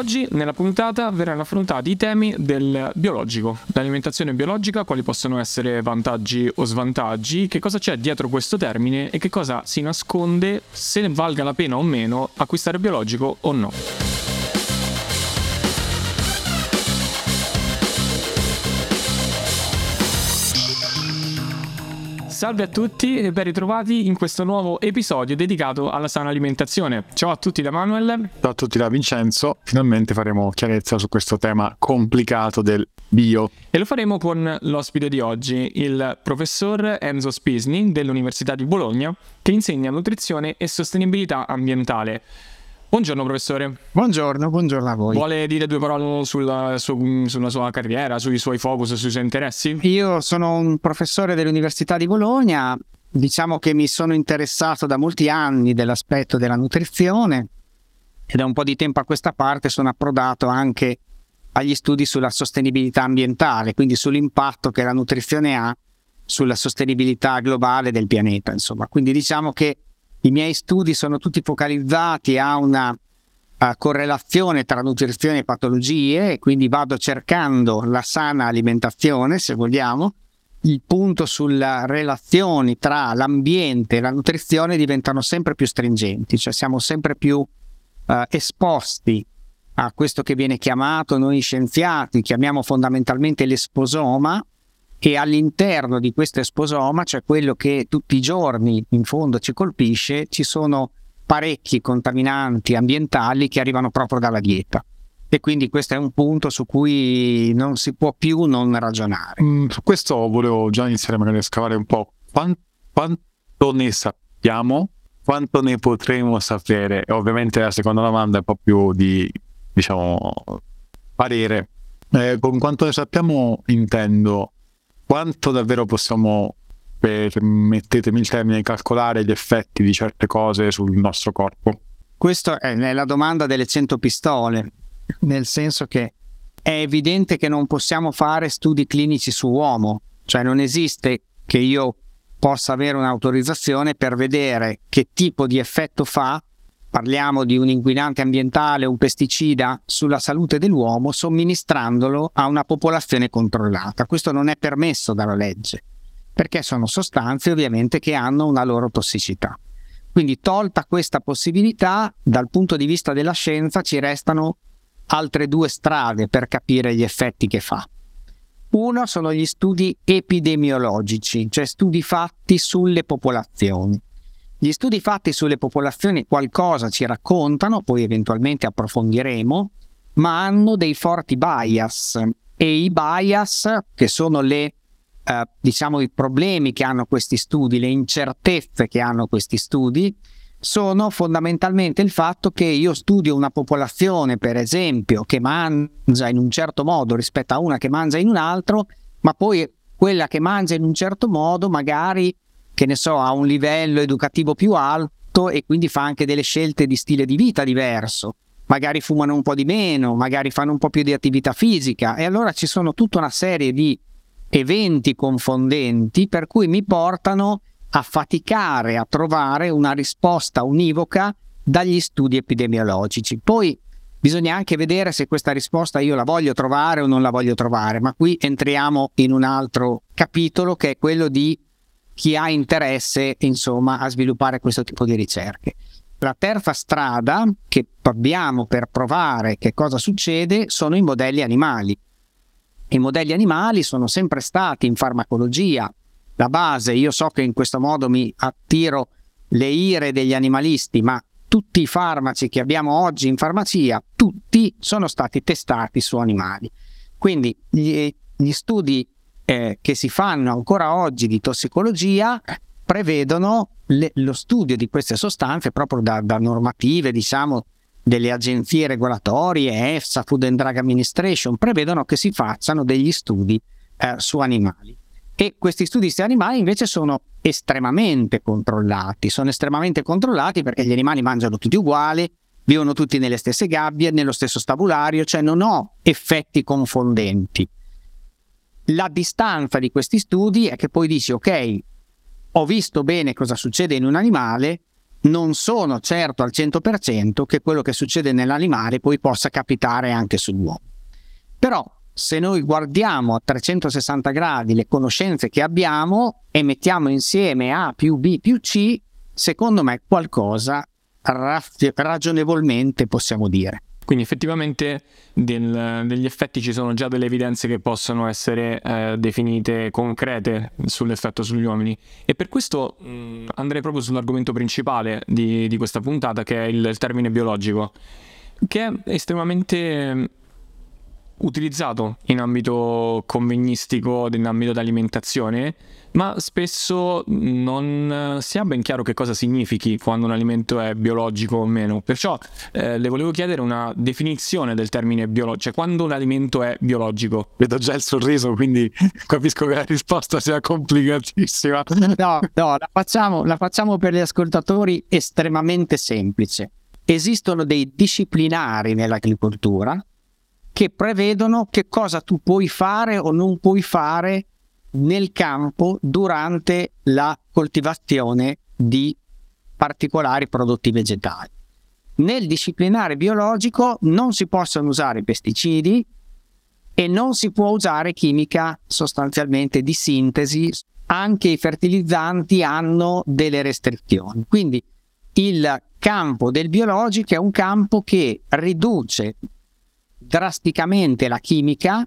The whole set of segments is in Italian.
Oggi nella puntata verranno affrontati i temi del biologico, l'alimentazione biologica, quali possono essere vantaggi o svantaggi, che cosa c'è dietro questo termine e che cosa si nasconde se valga la pena o meno acquistare biologico o no. Salve a tutti e ben ritrovati in questo nuovo episodio dedicato alla sana alimentazione. Ciao a tutti da Manuel. Ciao a tutti da Vincenzo. Finalmente faremo chiarezza su questo tema complicato del bio. E lo faremo con l'ospite di oggi, il professor Enzo Spisni dell'Università di Bologna, che insegna nutrizione e sostenibilità ambientale. Buongiorno professore. Buongiorno, buongiorno a voi. Vuole dire due parole sulla, su, sulla, sua carriera, sui suoi focus, sui suoi interessi? Io sono un professore dell'Università di Bologna, diciamo che mi sono interessato da molti anni dell'aspetto della nutrizione e da un po' di tempo a questa parte sono approdato anche agli studi sulla sostenibilità ambientale, quindi sull'impatto che la nutrizione ha sulla sostenibilità globale del pianeta, insomma. Quindi diciamo che i miei studi sono tutti focalizzati a una uh, correlazione tra nutrizione e patologie e quindi vado cercando la sana alimentazione, se vogliamo. Il punto sulle relazioni tra l'ambiente e la nutrizione diventano sempre più stringenti, cioè siamo sempre più uh, esposti a questo che viene chiamato noi scienziati, chiamiamo fondamentalmente l'esposoma, e all'interno di questo esposoma, cioè quello che tutti i giorni in fondo ci colpisce, ci sono parecchi contaminanti ambientali che arrivano proprio dalla dieta. E quindi questo è un punto su cui non si può più non ragionare. Mm, su questo volevo già iniziare magari a scavare un po'. Quanto, quanto ne sappiamo? Quanto ne potremo sapere? E ovviamente la seconda domanda è un po' più di, diciamo, parere. Eh, con quanto ne sappiamo intendo quanto davvero possiamo, permettetemi il termine, calcolare gli effetti di certe cose sul nostro corpo? Questa è la domanda delle 100 pistole, nel senso che è evidente che non possiamo fare studi clinici su uomo, cioè non esiste che io possa avere un'autorizzazione per vedere che tipo di effetto fa parliamo di un inquinante ambientale, un pesticida sulla salute dell'uomo somministrandolo a una popolazione controllata. Questo non è permesso dalla legge, perché sono sostanze ovviamente che hanno una loro tossicità. Quindi tolta questa possibilità, dal punto di vista della scienza ci restano altre due strade per capire gli effetti che fa. Uno sono gli studi epidemiologici, cioè studi fatti sulle popolazioni. Gli studi fatti sulle popolazioni qualcosa ci raccontano, poi eventualmente approfondiremo, ma hanno dei forti bias. E i bias, che sono le, eh, diciamo, i problemi che hanno questi studi, le incertezze che hanno questi studi, sono fondamentalmente il fatto che io studio una popolazione, per esempio, che mangia in un certo modo rispetto a una che mangia in un altro, ma poi quella che mangia in un certo modo magari che ne so, ha un livello educativo più alto e quindi fa anche delle scelte di stile di vita diverso. Magari fumano un po' di meno, magari fanno un po' più di attività fisica e allora ci sono tutta una serie di eventi confondenti per cui mi portano a faticare a trovare una risposta univoca dagli studi epidemiologici. Poi bisogna anche vedere se questa risposta io la voglio trovare o non la voglio trovare, ma qui entriamo in un altro capitolo che è quello di chi ha interesse insomma a sviluppare questo tipo di ricerche. La terza strada che abbiamo per provare che cosa succede sono i modelli animali. I modelli animali sono sempre stati in farmacologia la base, io so che in questo modo mi attiro le ire degli animalisti, ma tutti i farmaci che abbiamo oggi in farmacia, tutti sono stati testati su animali. Quindi gli, gli studi eh, che si fanno ancora oggi di tossicologia prevedono le, lo studio di queste sostanze proprio da, da, normative, diciamo, delle agenzie regolatorie, EFSA, Food and Drug Administration, prevedono che si facciano degli studi eh, su animali. E questi studi su animali invece sono estremamente controllati, sono estremamente controllati perché gli animali mangiano tutti uguali, vivono tutti nelle stesse gabbie, nello stesso stabulario, cioè non ho effetti confondenti. La distanza di questi studi è che poi dici ok, ho visto bene cosa succede in un animale, non sono certo al 100% che quello che succede nell'animale poi possa capitare anche sull'uomo. Però se noi guardiamo a 360 gradi le conoscenze che abbiamo e mettiamo insieme A più B più C, secondo me qualcosa ragionevolmente possiamo dire. Quindi effettivamente del, degli effetti ci sono già delle evidenze che possono essere eh, definite concrete sull'effetto sugli uomini. E per questo mh, andrei proprio sull'argomento principale di, di, questa puntata, che è il, il termine biologico, che è estremamente utilizzato in ambito convegnistico, in ambito d'alimentazione, ma spesso non si ha ben chiaro che cosa significhi quando un alimento è biologico o meno. Perciò eh, le volevo chiedere una definizione del termine biologico, cioè quando un alimento è biologico. Vedo già il sorriso, quindi capisco che la risposta sia complicatissima. No, no, la facciamo, la facciamo per gli ascoltatori estremamente semplice. Esistono dei disciplinari nell'agricoltura che prevedono che cosa tu puoi fare o non puoi fare nel campo durante la coltivazione di particolari prodotti vegetali. Nel disciplinare biologico non si possono usare pesticidi e non si può usare chimica sostanzialmente di sintesi, anche i fertilizzanti hanno delle restrizioni. Quindi il campo del biologico è un campo che riduce drasticamente la chimica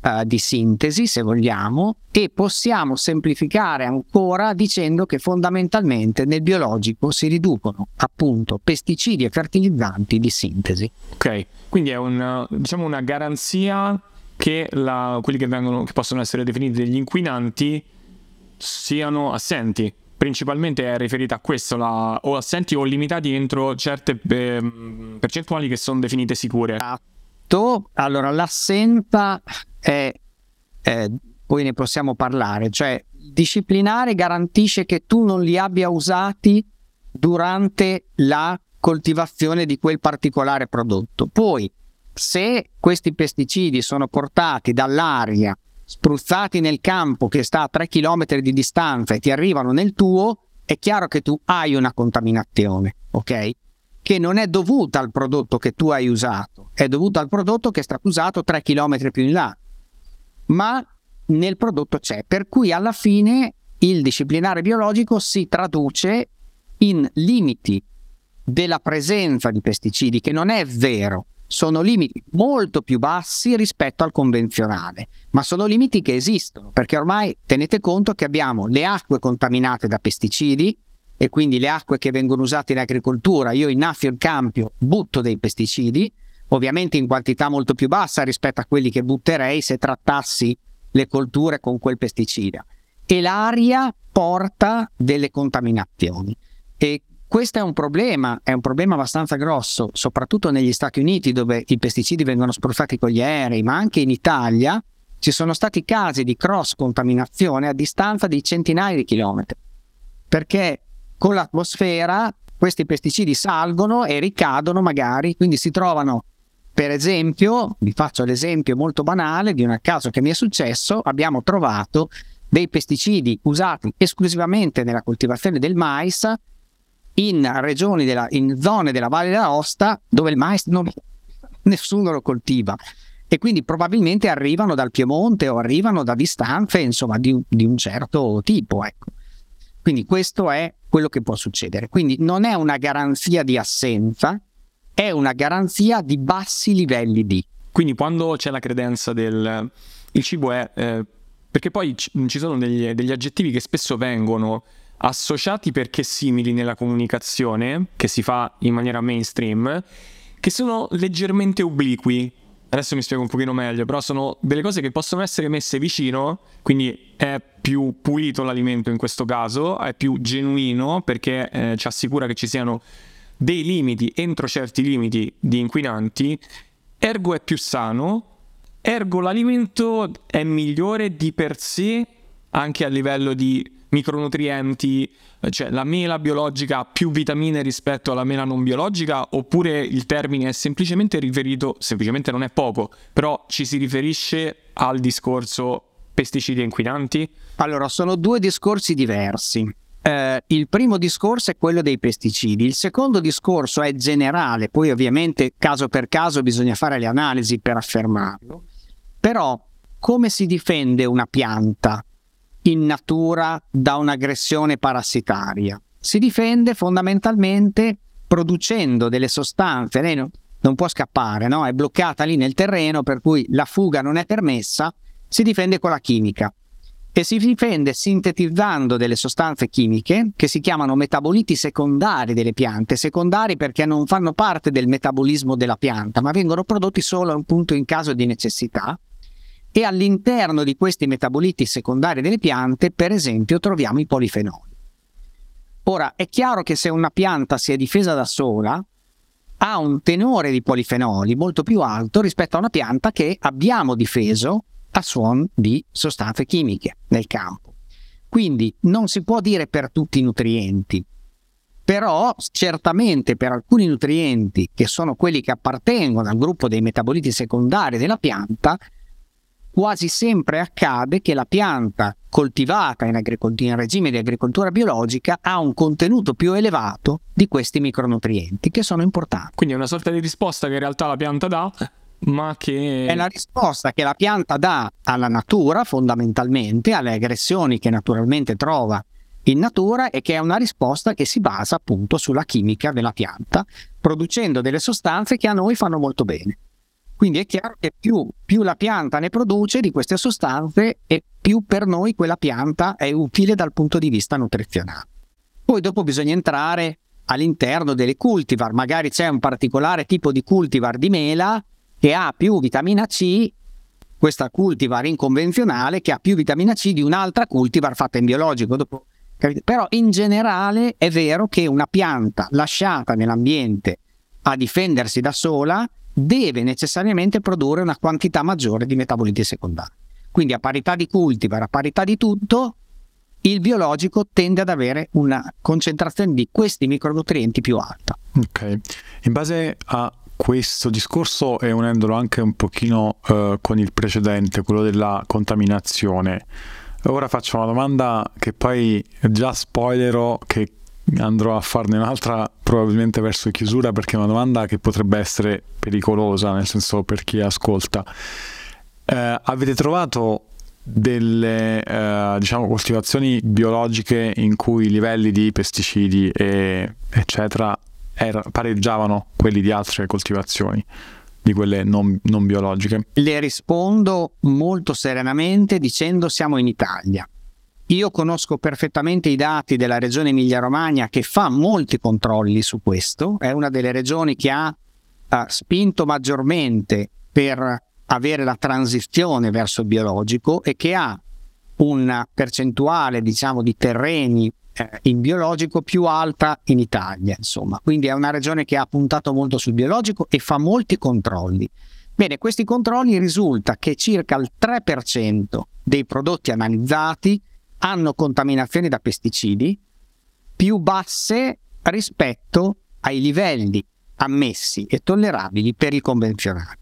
uh, di sintesi, se vogliamo, e possiamo semplificare ancora dicendo che fondamentalmente nel biologico si riducono appunto pesticidi e fertilizzanti di sintesi. Ok, quindi è un, diciamo una garanzia che la, quelli che, vengono, che possono essere definiti degli inquinanti siano assenti principalmente è riferita a questo, la, o assenti o limitati entro certe eh, percentuali che sono definite sicure. Esatto, allora l'assenza è, eh, poi ne possiamo parlare, cioè disciplinare garantisce che tu non li abbia usati durante la coltivazione di quel particolare prodotto. Poi, se questi pesticidi sono portati dall'aria, spruzzati nel campo che sta a 3 km di distanza e ti arrivano nel tuo, è chiaro che tu hai una contaminazione, ok? Che non è dovuta al prodotto che tu hai usato, è dovuta al prodotto che è stato usato 3 km più in là. Ma nel prodotto c'è. Per cui alla fine il disciplinare biologico si traduce in limiti della presenza di pesticidi, che non è vero, sono limiti molto più bassi rispetto al convenzionale, ma sono limiti che esistono, perché ormai tenete conto che abbiamo le acque contaminate da pesticidi e quindi le acque che vengono usate in agricoltura, io innaffio il campio, butto dei pesticidi, ovviamente in quantità molto più bassa rispetto a quelli che butterei se trattassi le colture con quel pesticida. E l'aria porta delle contaminazioni. E questo è un problema, è un problema abbastanza grosso, soprattutto negli Stati Uniti dove i pesticidi vengono spruzzati con gli aerei, ma anche in Italia ci sono stati casi di cross contaminazione a distanza di centinaia di chilometri. Perché con l'atmosfera questi pesticidi salgono e ricadono magari, quindi si trovano per esempio, vi faccio l'esempio molto banale di un caso che mi è successo, abbiamo trovato dei pesticidi usati esclusivamente nella coltivazione del mais in regioni della, in zone della Valle d'Aosta dove il mais non, nessuno lo coltiva. E quindi probabilmente arrivano dal Piemonte o arrivano da distanze insomma di, di un certo tipo ecco. quindi questo è quello che può succedere quindi non è una garanzia di assenza è una garanzia di bassi livelli di. Quindi quando c'è la credenza del il cibo è eh, perché poi ci, sono degli, degli, aggettivi che spesso vengono associati perché simili nella comunicazione che si fa in maniera mainstream che sono leggermente obliqui. Adesso mi spiego un pochino meglio, però sono delle cose che possono essere messe vicino, quindi è più pulito l'alimento in questo caso, è più genuino perché eh, ci assicura che ci siano dei limiti entro certi limiti di inquinanti, ergo è più sano, ergo l'alimento è migliore di per sé anche a livello di micronutrienti, cioè la mela biologica ha più vitamine rispetto alla mela non biologica oppure il termine è semplicemente riferito, semplicemente non è poco, però ci si riferisce al discorso pesticidi e inquinanti? Allora, sono due discorsi diversi. eh, il primo discorso è quello dei pesticidi, il secondo discorso è generale, poi ovviamente caso per caso bisogna fare le analisi per affermarlo, però come si difende una pianta in natura da un'aggressione parassitaria? Si difende fondamentalmente producendo delle sostanze, lei non, può scappare, no? è bloccata lì nel terreno per cui la fuga non è permessa, si difende con la chimica e si difende sintetizzando delle sostanze chimiche che si chiamano metaboliti secondari delle piante, secondari perché non fanno parte del metabolismo della pianta, ma vengono prodotti solo appunto in caso di necessità. E all'interno di questi metaboliti secondari delle piante, per esempio, troviamo i polifenoli. Ora, è chiaro che se una pianta si è difesa da sola, ha un tenore di polifenoli molto più alto rispetto a una pianta che abbiamo difeso a suon di sostanze chimiche nel campo. Quindi non si può dire per tutti i nutrienti, però certamente per alcuni nutrienti che sono quelli che appartengono al gruppo dei metaboliti secondari della pianta, quasi sempre accade che la pianta coltivata in, agricol- in, regime di agricoltura biologica ha un contenuto più elevato di questi micronutrienti che sono importanti. Quindi è una sorta di risposta che in realtà la pianta dà ma che... È la risposta che la pianta dà alla natura fondamentalmente, alle aggressioni che naturalmente trova in natura e che è una risposta che si basa appunto sulla chimica della pianta, producendo delle sostanze che a noi fanno molto bene. Quindi è chiaro che più, più la pianta ne produce di queste sostanze e più per noi quella pianta è utile dal punto di vista nutrizionale. Poi dopo bisogna entrare all'interno delle cultivar, magari c'è un particolare tipo di cultivar di mela che ha più vitamina C, questa cultivar inconvenzionale che ha più vitamina C di un'altra cultivar fatta in biologico. Dopo, però in generale è vero che una pianta lasciata nell'ambiente a difendersi da sola deve necessariamente produrre una quantità maggiore di metaboliti secondari. Quindi a parità di cultivar, a parità di tutto, il biologico tende ad avere una concentrazione di questi micronutrienti più alta. Ok, in base a questo discorso e unendolo anche un pochino uh, con il precedente, quello della contaminazione. Ora faccio una domanda che poi già spoilerò che andrò a farne un'altra probabilmente verso chiusura perché è una domanda che potrebbe essere pericolosa, nel senso per chi ascolta. Uh, avete trovato delle uh, diciamo coltivazioni biologiche in cui i livelli di pesticidi e eccetera era, pareggiavano quelli di altre coltivazioni, di quelle non, non biologiche? Le rispondo molto serenamente dicendo siamo in Italia. Io conosco perfettamente i dati della regione Emilia-Romagna che fa molti controlli su questo, è una delle regioni che ha uh, spinto maggiormente per avere la transizione verso il biologico e che ha una percentuale diciamo di terreni eh, in biologico più alta in Italia, insomma. Quindi è una regione che ha puntato molto sul biologico e fa molti controlli. Bene, questi controlli risulta che circa il 3% dei prodotti analizzati hanno contaminazioni da pesticidi più basse rispetto ai livelli ammessi e tollerabili per il convenzionale.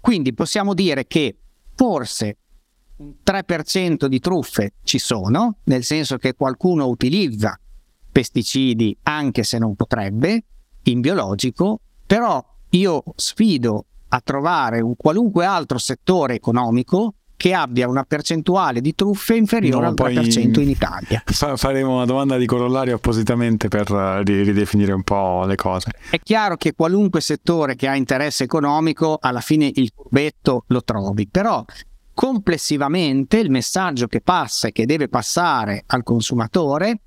Quindi possiamo dire che forse un 3% di truffe ci sono, nel senso che qualcuno utilizza pesticidi anche se non potrebbe, in biologico, però io sfido a trovare un qualunque altro settore economico che abbia una percentuale di truffe inferiore no, al 3% in Italia. Fa- faremo una domanda di corollario appositamente per uh, ridefinire un po' le cose. È chiaro che qualunque settore che ha interesse economico alla fine il curbetto lo trovi, però complessivamente il messaggio che passa e che deve passare al consumatore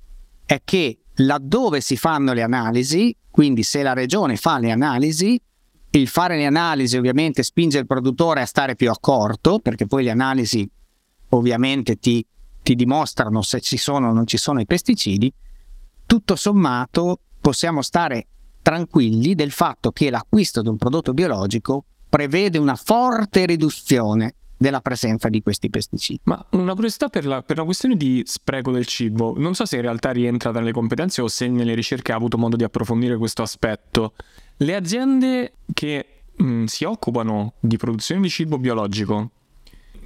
è che laddove si fanno le analisi, quindi se la regione fa le analisi, il fare le analisi ovviamente spinge il produttore a stare più accorto, perché poi le analisi ovviamente ti, ti dimostrano se ci sono o non ci sono i pesticidi, tutto sommato possiamo stare tranquilli del fatto che l'acquisto di un prodotto biologico prevede una forte riduzione della presenza di questi pesticidi. Ma una curiosità per la, per la, questione di spreco del cibo, non so se in realtà rientra tra le competenze o se nelle ricerche ha avuto modo di approfondire questo aspetto. Le aziende che mh, si occupano di produzione di cibo biologico,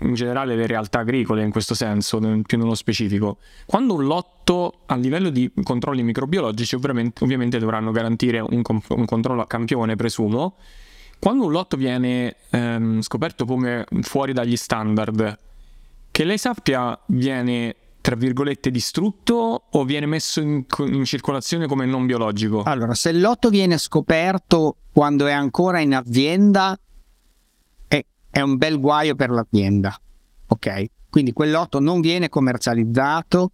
in generale le realtà agricole in questo senso, più nello specifico, quando un lotto lotto a livello di controlli microbiologici ovviamente, ovviamente dovranno garantire un, un, controllo a campione, presumo. Quando un lotto viene ehm, scoperto come fuori dagli standard, che lei sappia viene tra virgolette distrutto o viene messo in, in, circolazione come non biologico? Allora, se il lotto viene scoperto quando è ancora in azienda, è, è un bel guaio per l'azienda. Ok? Quindi quel lotto non viene commercializzato,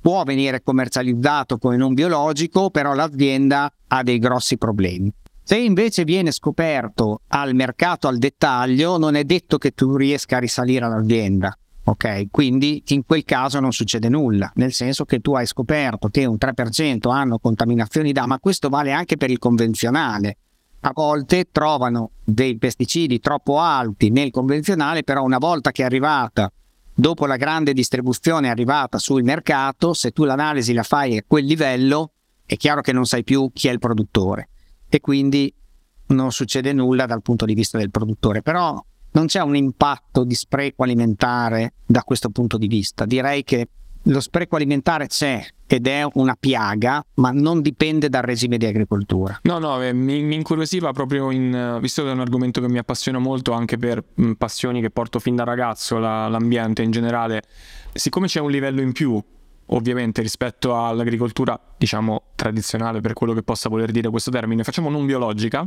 può venire commercializzato come non biologico, però l'azienda ha dei grossi problemi. Se invece viene scoperto al mercato al dettaglio, non è detto che tu riesca a risalire all'azienda. Ok, quindi in quel caso non succede nulla, nel senso che tu hai scoperto che un 3% hanno contaminazioni da, ma questo vale anche per il convenzionale. A volte trovano dei pesticidi troppo alti nel convenzionale, però una volta che è arrivata, dopo la grande distribuzione è arrivata sul mercato, se tu l'analisi la fai a quel livello, è chiaro che non sai più chi è il produttore e quindi non succede nulla dal punto di vista del produttore. Però non c'è un impatto di spreco alimentare da questo punto di vista. Direi che lo spreco alimentare c'è ed è una piaga, ma non dipende dal regime di agricoltura. No, no, eh, mi, mi, incuriosiva proprio in, visto che è un argomento che mi appassiona molto anche per passioni che porto fin da ragazzo, la, l'ambiente in generale, siccome c'è un livello in più ovviamente rispetto all'agricoltura, diciamo, tradizionale, per quello che possa voler dire questo termine, facciamo non biologica,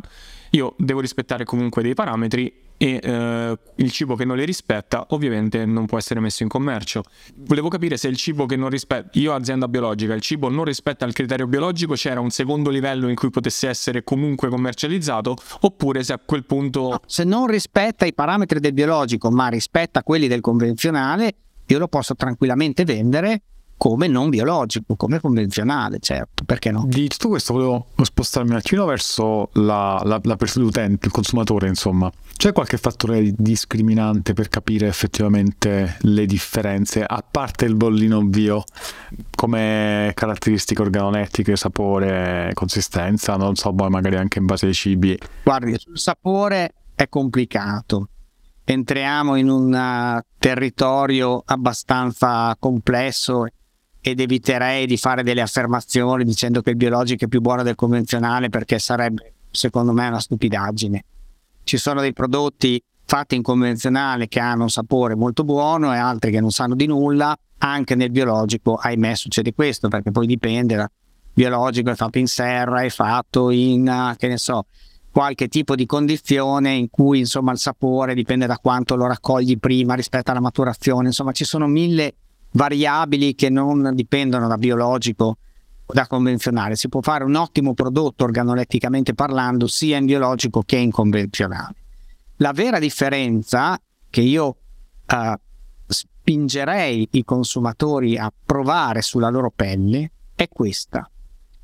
io devo rispettare comunque dei parametri e eh, il cibo che non li rispetta ovviamente non può essere messo in commercio. Volevo capire se il cibo che non rispetta, io azienda biologica, il cibo non rispetta il criterio biologico, c'era un secondo livello in cui potesse essere comunque commercializzato oppure se a quel punto... No, se non rispetta i parametri del biologico ma rispetta quelli del convenzionale, io lo posso tranquillamente vendere come non biologico, come convenzionale, certo, perché no? Di tutto questo volevo spostarmi un attimino verso la, la, la persona l'utente, il consumatore, insomma. C'è qualche fattore discriminante per capire effettivamente le differenze, a parte il bollino bio, come caratteristiche organolettiche, sapore, consistenza, non so, poi magari anche in base ai cibi? Guardi, sul sapore è complicato entriamo in un territorio abbastanza complesso ed eviterei di fare delle affermazioni dicendo che il biologico è più buono del convenzionale perché sarebbe secondo me una stupidaggine. Ci sono dei prodotti fatti in convenzionale che hanno un sapore molto buono e altri che non sanno di nulla, anche nel biologico ahimè succede questo perché poi dipende da biologico è fatto in serra, è fatto in che ne so, qualche tipo di condizione in cui insomma il sapore dipende da quanto lo raccogli prima rispetto alla maturazione, insomma ci sono mille variabili che non dipendono da biologico o da convenzionale. Si può fare un ottimo prodotto organoletticamente parlando sia in biologico che in convenzionale. La vera differenza che io uh, spingerei i consumatori a provare sulla loro pelle è questa.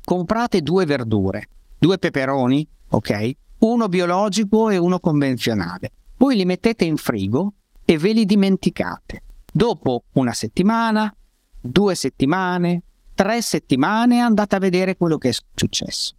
Comprate due verdure, due peperoni, ok? Uno biologico e uno convenzionale. Poi li mettete in frigo e ve li dimenticate Dopo una settimana, due settimane, tre settimane andate a vedere quello che è successo.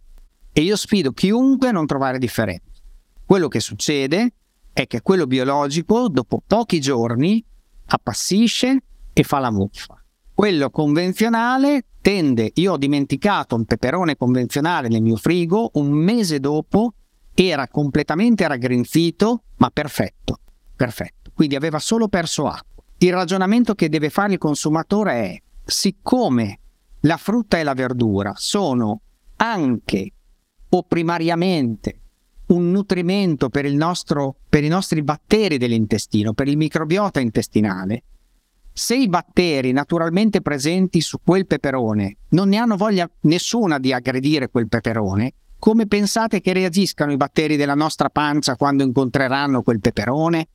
E io sfido chiunque a non trovare differenza. Quello che succede è che quello biologico, dopo pochi giorni, appassisce e fa la muffa. Quello convenzionale tende, io ho dimenticato un peperone convenzionale nel mio frigo, un mese dopo era completamente raggrinzito, ma perfetto, perfetto. Quindi aveva solo perso acqua. Il ragionamento che deve fare il consumatore è, siccome la frutta e la verdura sono anche o primariamente un nutrimento per, nostro, per i nostri batteri dell'intestino, per il microbiota intestinale, se i batteri naturalmente presenti su quel peperone non ne hanno voglia nessuna di aggredire quel peperone, come pensate che reagiscano i batteri della nostra pancia quando incontreranno quel peperone?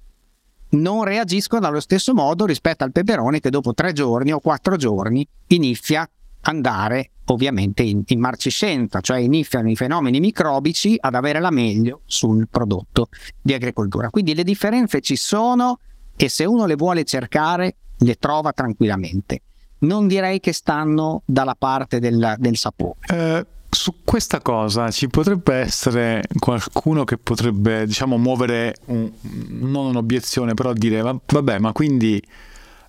Non reagiscono allo stesso modo rispetto al peperone che dopo tre giorni o quattro giorni inizia a andare ovviamente in, in marciscenza, cioè iniziano i fenomeni microbici ad avere la meglio sul prodotto di agricoltura. Quindi le differenze ci sono e se uno le vuole cercare le trova tranquillamente. Non direi che stanno dalla parte del, del sapore. Eh, su questa cosa ci potrebbe essere qualcuno che potrebbe, diciamo, muovere un, non un'obiezione, però dire vabbè, ma quindi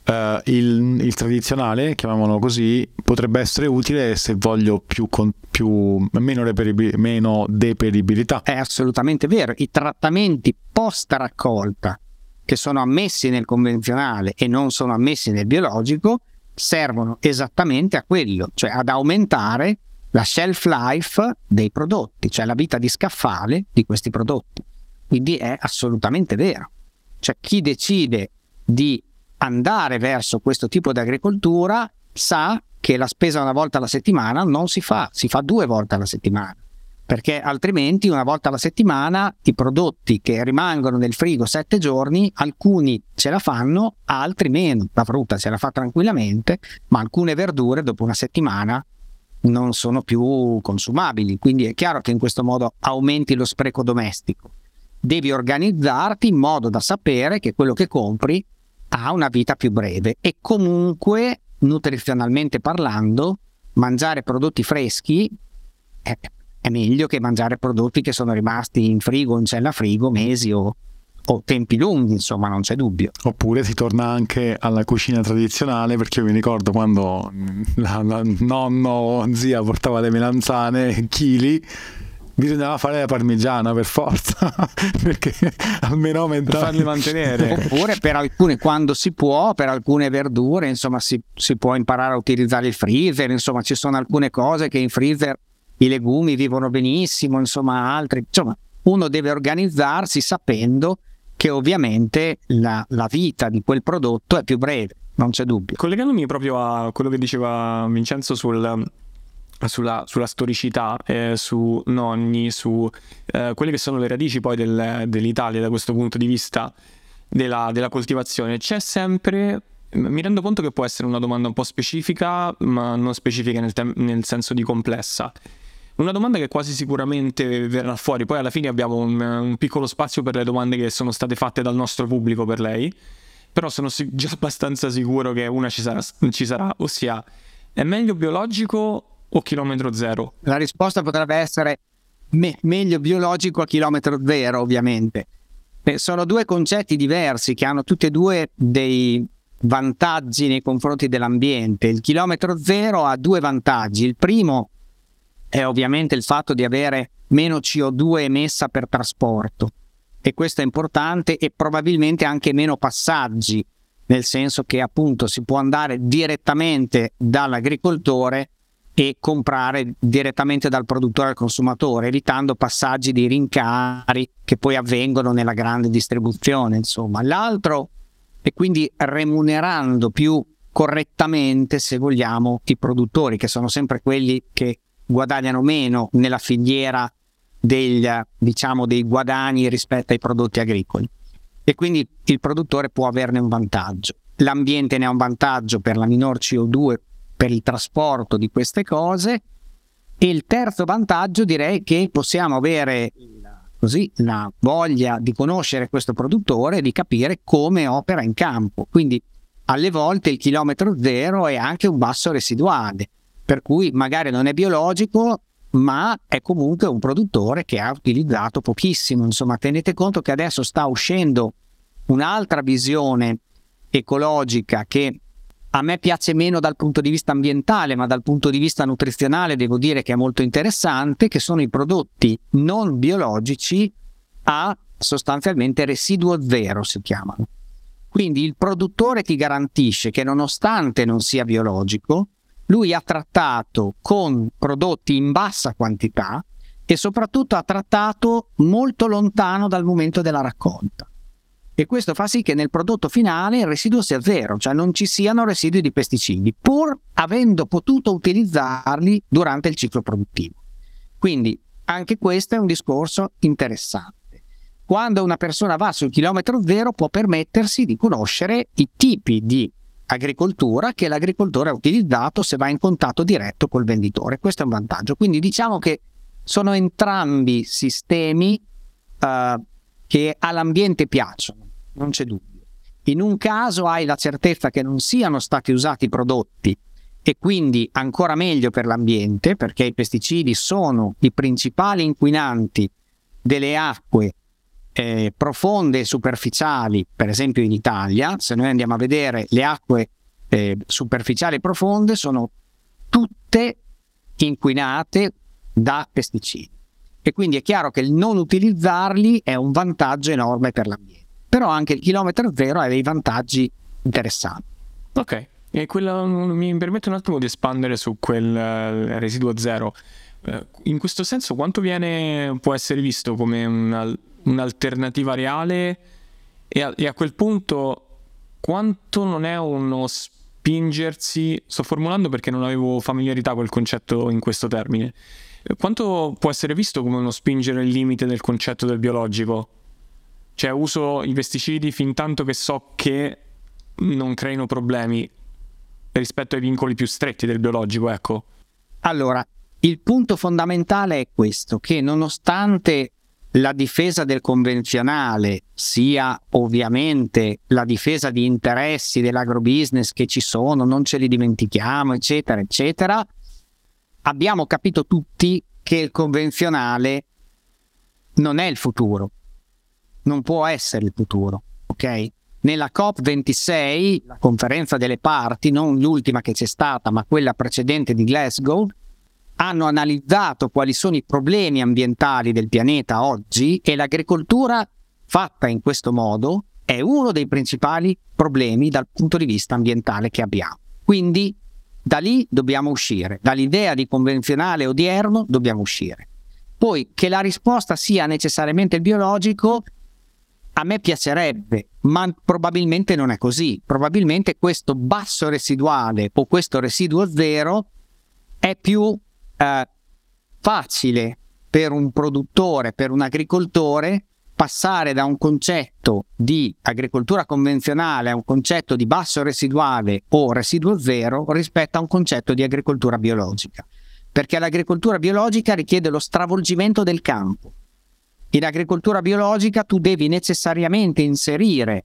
uh, il, il, tradizionale, chiamiamolo così, potrebbe essere utile se voglio più, con, più meno, reperibil- meno deperibilità. È assolutamente vero. I trattamenti post raccolta che sono ammessi nel convenzionale e non sono ammessi nel biologico servono esattamente a quello, cioè ad aumentare la shelf life dei prodotti, cioè la vita di scaffale di questi prodotti. Quindi è assolutamente vero. Cioè chi decide di andare verso questo tipo di agricoltura sa che la spesa una volta alla settimana non si fa, si fa due volte alla settimana, perché altrimenti una volta alla settimana i prodotti che rimangono nel frigo sette giorni, alcuni ce la fanno, altri meno. La frutta ce la fa tranquillamente, ma alcune verdure dopo una settimana non sono più consumabili. Quindi è chiaro che in questo modo aumenti lo spreco domestico. Devi organizzarti in modo da sapere che quello che compri ha una vita più breve e comunque nutrizionalmente parlando mangiare prodotti freschi è, è meglio che mangiare prodotti che sono rimasti in frigo in cella frigo mesi o, o tempi lunghi, insomma, non c'è dubbio. Oppure si torna anche alla cucina tradizionale, perché io mi ricordo quando la, la nonno o zia portava le melanzane, chili, bisognava fare la parmigiana per forza perché almeno aumentava farli mantenere oppure per alcune quando si può per alcune verdure insomma si, si, può imparare a utilizzare il freezer insomma ci sono alcune cose che in freezer i legumi vivono benissimo insomma altri insomma uno deve organizzarsi sapendo che ovviamente la, la vita di quel prodotto è più breve non c'è dubbio collegandomi proprio a quello che diceva Vincenzo sul sulla, sulla storicità, eh, su nonni, su eh, quelle che sono le radici poi del, dell'Italia da questo punto di vista della, della coltivazione. C'è sempre mi rendo conto che può essere una domanda un po' specifica, ma non specifica nel, tem- nel, senso di complessa. Una domanda che quasi sicuramente verrà fuori, poi alla fine abbiamo un, un, piccolo spazio per le domande che sono state fatte dal nostro pubblico per lei, però sono si- già abbastanza sicuro che una ci sarà, ci sarà, ossia è meglio biologico o chilometro zero? La risposta potrebbe essere me- meglio biologico a chilometro zero, ovviamente. Sono due concetti diversi che hanno tutti e due dei vantaggi nei confronti dell'ambiente. Il chilometro zero ha due vantaggi. Il primo è ovviamente il fatto di avere meno CO2 emessa per trasporto e questo è importante e probabilmente anche meno passaggi, nel senso che appunto si può andare direttamente dall'agricoltore e comprare direttamente dal produttore al consumatore, evitando passaggi di rincari che poi avvengono nella grande distribuzione. Insomma, l'altro e quindi remunerando più correttamente, se vogliamo, i produttori, che sono sempre quelli che guadagnano meno nella filiera degli, diciamo, dei guadagni rispetto ai prodotti agricoli. E quindi il produttore può averne un vantaggio. L'ambiente ne ha un vantaggio per la minor CO2 per il trasporto di queste cose. E il terzo vantaggio direi che possiamo avere così la voglia di conoscere questo produttore e di capire come opera in campo. Quindi alle volte il chilometro zero è anche un basso residuale, per cui magari non è biologico, ma è comunque un produttore che ha utilizzato pochissimo. Insomma, tenete conto che adesso sta uscendo un'altra visione ecologica che a me piace meno dal punto di vista ambientale, ma dal punto di vista nutrizionale devo dire che è molto interessante, che sono i prodotti non biologici a sostanzialmente residuo zero si chiamano. Quindi il produttore ti garantisce che nonostante non sia biologico, lui ha trattato con prodotti in bassa quantità e soprattutto ha trattato molto lontano dal momento della raccolta e questo fa sì che nel prodotto finale il residuo sia zero, cioè non ci siano residui di pesticidi, pur avendo potuto utilizzarli durante il ciclo produttivo. Quindi anche questo è un discorso interessante. Quando una persona va sul chilometro zero può permettersi di conoscere i tipi di agricoltura che l'agricoltore ha utilizzato se va in contatto diretto col venditore. Questo è un vantaggio. Quindi diciamo che sono entrambi sistemi uh, che all'ambiente piacciono non c'è dubbio. In un caso hai la certezza che non siano stati usati prodotti e quindi ancora meglio per l'ambiente, perché i pesticidi sono i principali inquinanti delle acque eh, profonde e superficiali, per esempio in Italia, se noi andiamo a vedere le acque eh, superficiali e profonde, sono tutte inquinate da pesticidi. E quindi è chiaro che il non utilizzarli è un vantaggio enorme per l'ambiente. Però anche il chilometro zero ha dei vantaggi interessanti. Ok, e quella, mi permette un attimo di espandere su quel uh, residuo zero. Uh, in questo senso, quanto viene, può essere visto come una, un'alternativa reale? E a, e a quel punto, quanto non è uno spingersi? Sto formulando perché non avevo familiarità col concetto in questo termine. Quanto può essere visto come uno spingere il limite del concetto del biologico? Cioè, uso i pesticidi fin tanto che so che non creino problemi rispetto ai vincoli più stretti del biologico, ecco. Allora, il punto fondamentale è questo, che nonostante la difesa del convenzionale sia ovviamente la difesa di interessi dell'agrobusiness che ci sono, non ce li dimentichiamo, eccetera, eccetera, abbiamo capito tutti che il convenzionale non è il futuro, non può essere il futuro, ok? Nella COP26, la conferenza delle parti, non l'ultima che c'è stata, ma quella precedente di Glasgow, hanno analizzato quali sono i problemi ambientali del pianeta oggi e l'agricoltura fatta in questo modo è uno dei principali problemi dal punto di vista ambientale che abbiamo. Quindi da lì dobbiamo uscire, dall'idea di convenzionale odierno dobbiamo uscire. Poi che la risposta sia necessariamente il biologico, a me piacerebbe, ma probabilmente non è così. Probabilmente questo basso residuale o questo residuo zero è più eh, facile per un produttore, per un agricoltore, passare da un concetto di agricoltura convenzionale a un concetto di basso residuale o residuo zero rispetto a un concetto di agricoltura biologica. Perché l'agricoltura biologica richiede lo stravolgimento del campo. In agricoltura biologica tu devi necessariamente inserire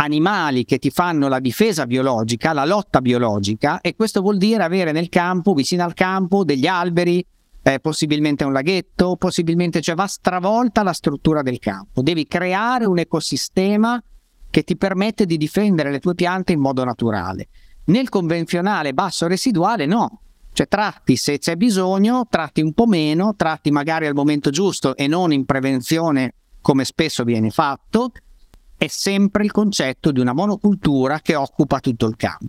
animali che ti fanno la difesa biologica, la lotta biologica, e questo vuol dire avere nel campo, vicino al campo, degli alberi, eh, possibilmente un laghetto, possibilmente, cioè va stravolta la struttura del campo. Devi creare un ecosistema che ti permette di difendere le tue piante in modo naturale. Nel convenzionale basso residuale no, cioè tratti se c'è bisogno, tratti un po' meno, tratti magari al momento giusto e non in prevenzione come spesso viene fatto, è sempre il concetto di una monocultura che occupa tutto il campo.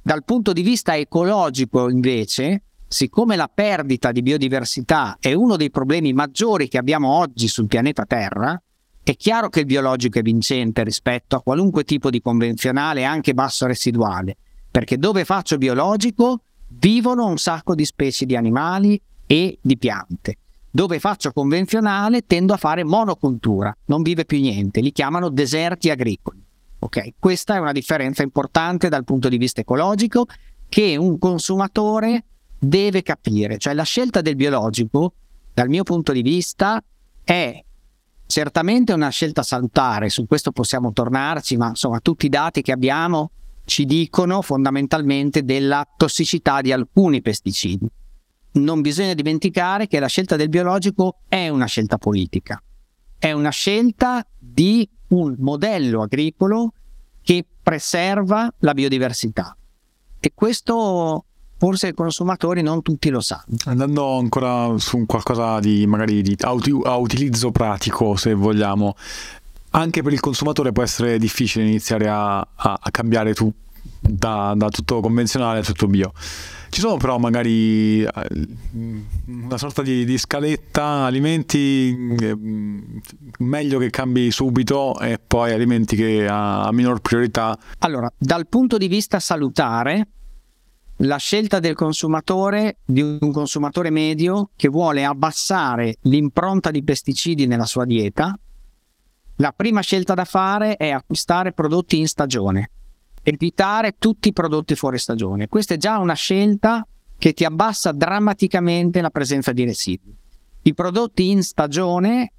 Dal punto di vista ecologico, invece, siccome la perdita di biodiversità è uno dei problemi maggiori che abbiamo oggi sul pianeta Terra, è chiaro che il biologico è vincente rispetto a qualunque tipo di convenzionale, anche basso residuale, perché dove faccio biologico vivono un sacco di specie di animali e di piante. Dove faccio convenzionale tendo a fare monocultura, non vive più niente, li chiamano deserti agricoli. Okay? Questa è una differenza importante dal punto di vista ecologico che un consumatore deve capire, cioè la scelta del biologico, dal mio punto di vista, è certamente una scelta salutare, su questo possiamo tornarci, ma insomma tutti i dati che abbiamo ci dicono fondamentalmente della tossicità di alcuni pesticidi non bisogna dimenticare che la scelta del biologico è una scelta politica, è una scelta di un modello agricolo che preserva la biodiversità. E questo forse i consumatori non tutti lo sanno. Andando ancora su qualcosa di magari di a utilizzo pratico, se vogliamo, anche per il consumatore può essere difficile iniziare a, a, a cambiare tu, da, da tutto convenzionale a tutto bio. Ci sono però magari eh, una sorta di, di scaletta, alimenti mm, meglio che cambi subito e poi alimenti che ha minor priorità. Allora, dal punto di vista salutare, la scelta del consumatore, di un consumatore medio che vuole abbassare l'impronta di pesticidi nella sua dieta, la prima scelta da fare è acquistare prodotti in stagione evitare tutti i prodotti fuori stagione. Questa è già una scelta che ti abbassa drammaticamente la presenza di residui. I prodotti in stagione,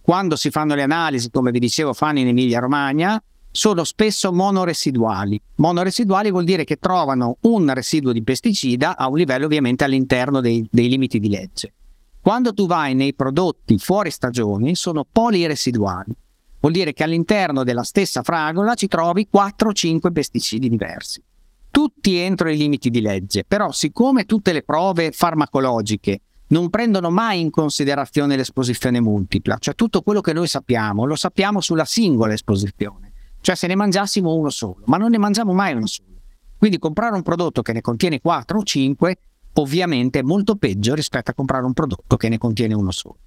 quando si fanno le analisi, come vi dicevo, fanno in Emilia Romagna, sono spesso monoresiduali. Monoresiduali vuol dire che trovano un residuo di pesticida a un livello ovviamente all'interno dei, dei limiti di legge. Quando tu vai nei prodotti fuori stagione sono poliresiduali. Vuol dire che all'interno della stessa fragola ci trovi 4-5 pesticidi diversi. Tutti entro i limiti di legge, però siccome tutte le prove farmacologiche non prendono mai in considerazione l'esposizione multipla, cioè tutto quello che noi sappiamo lo sappiamo sulla singola esposizione, cioè se ne mangiassimo uno solo, ma non ne mangiamo mai uno solo. Quindi comprare un prodotto che ne contiene 4 o 5 ovviamente è molto peggio rispetto a comprare un prodotto che ne contiene uno solo.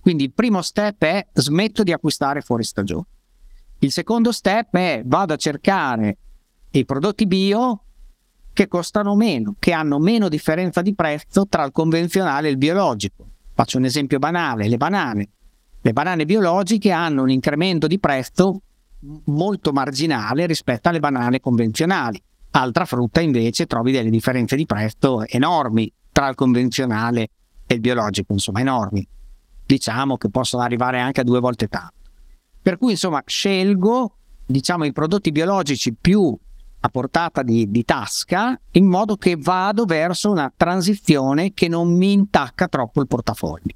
Quindi il primo step è smetto di acquistare fuori stagione. Il secondo step è vado a cercare i prodotti bio che costano meno, che hanno meno differenza di prezzo tra il convenzionale e il biologico. Faccio un esempio banale, le banane. Le banane biologiche hanno un incremento di prezzo molto marginale rispetto alle banane convenzionali. Altra frutta invece trovi delle differenze di prezzo enormi tra il convenzionale e il biologico, insomma enormi. Diciamo che possono arrivare anche a due volte tanto. Per cui insomma scelgo diciamo i prodotti biologici più a portata di, di, tasca in modo che vado verso una transizione che non mi intacca troppo il portafoglio.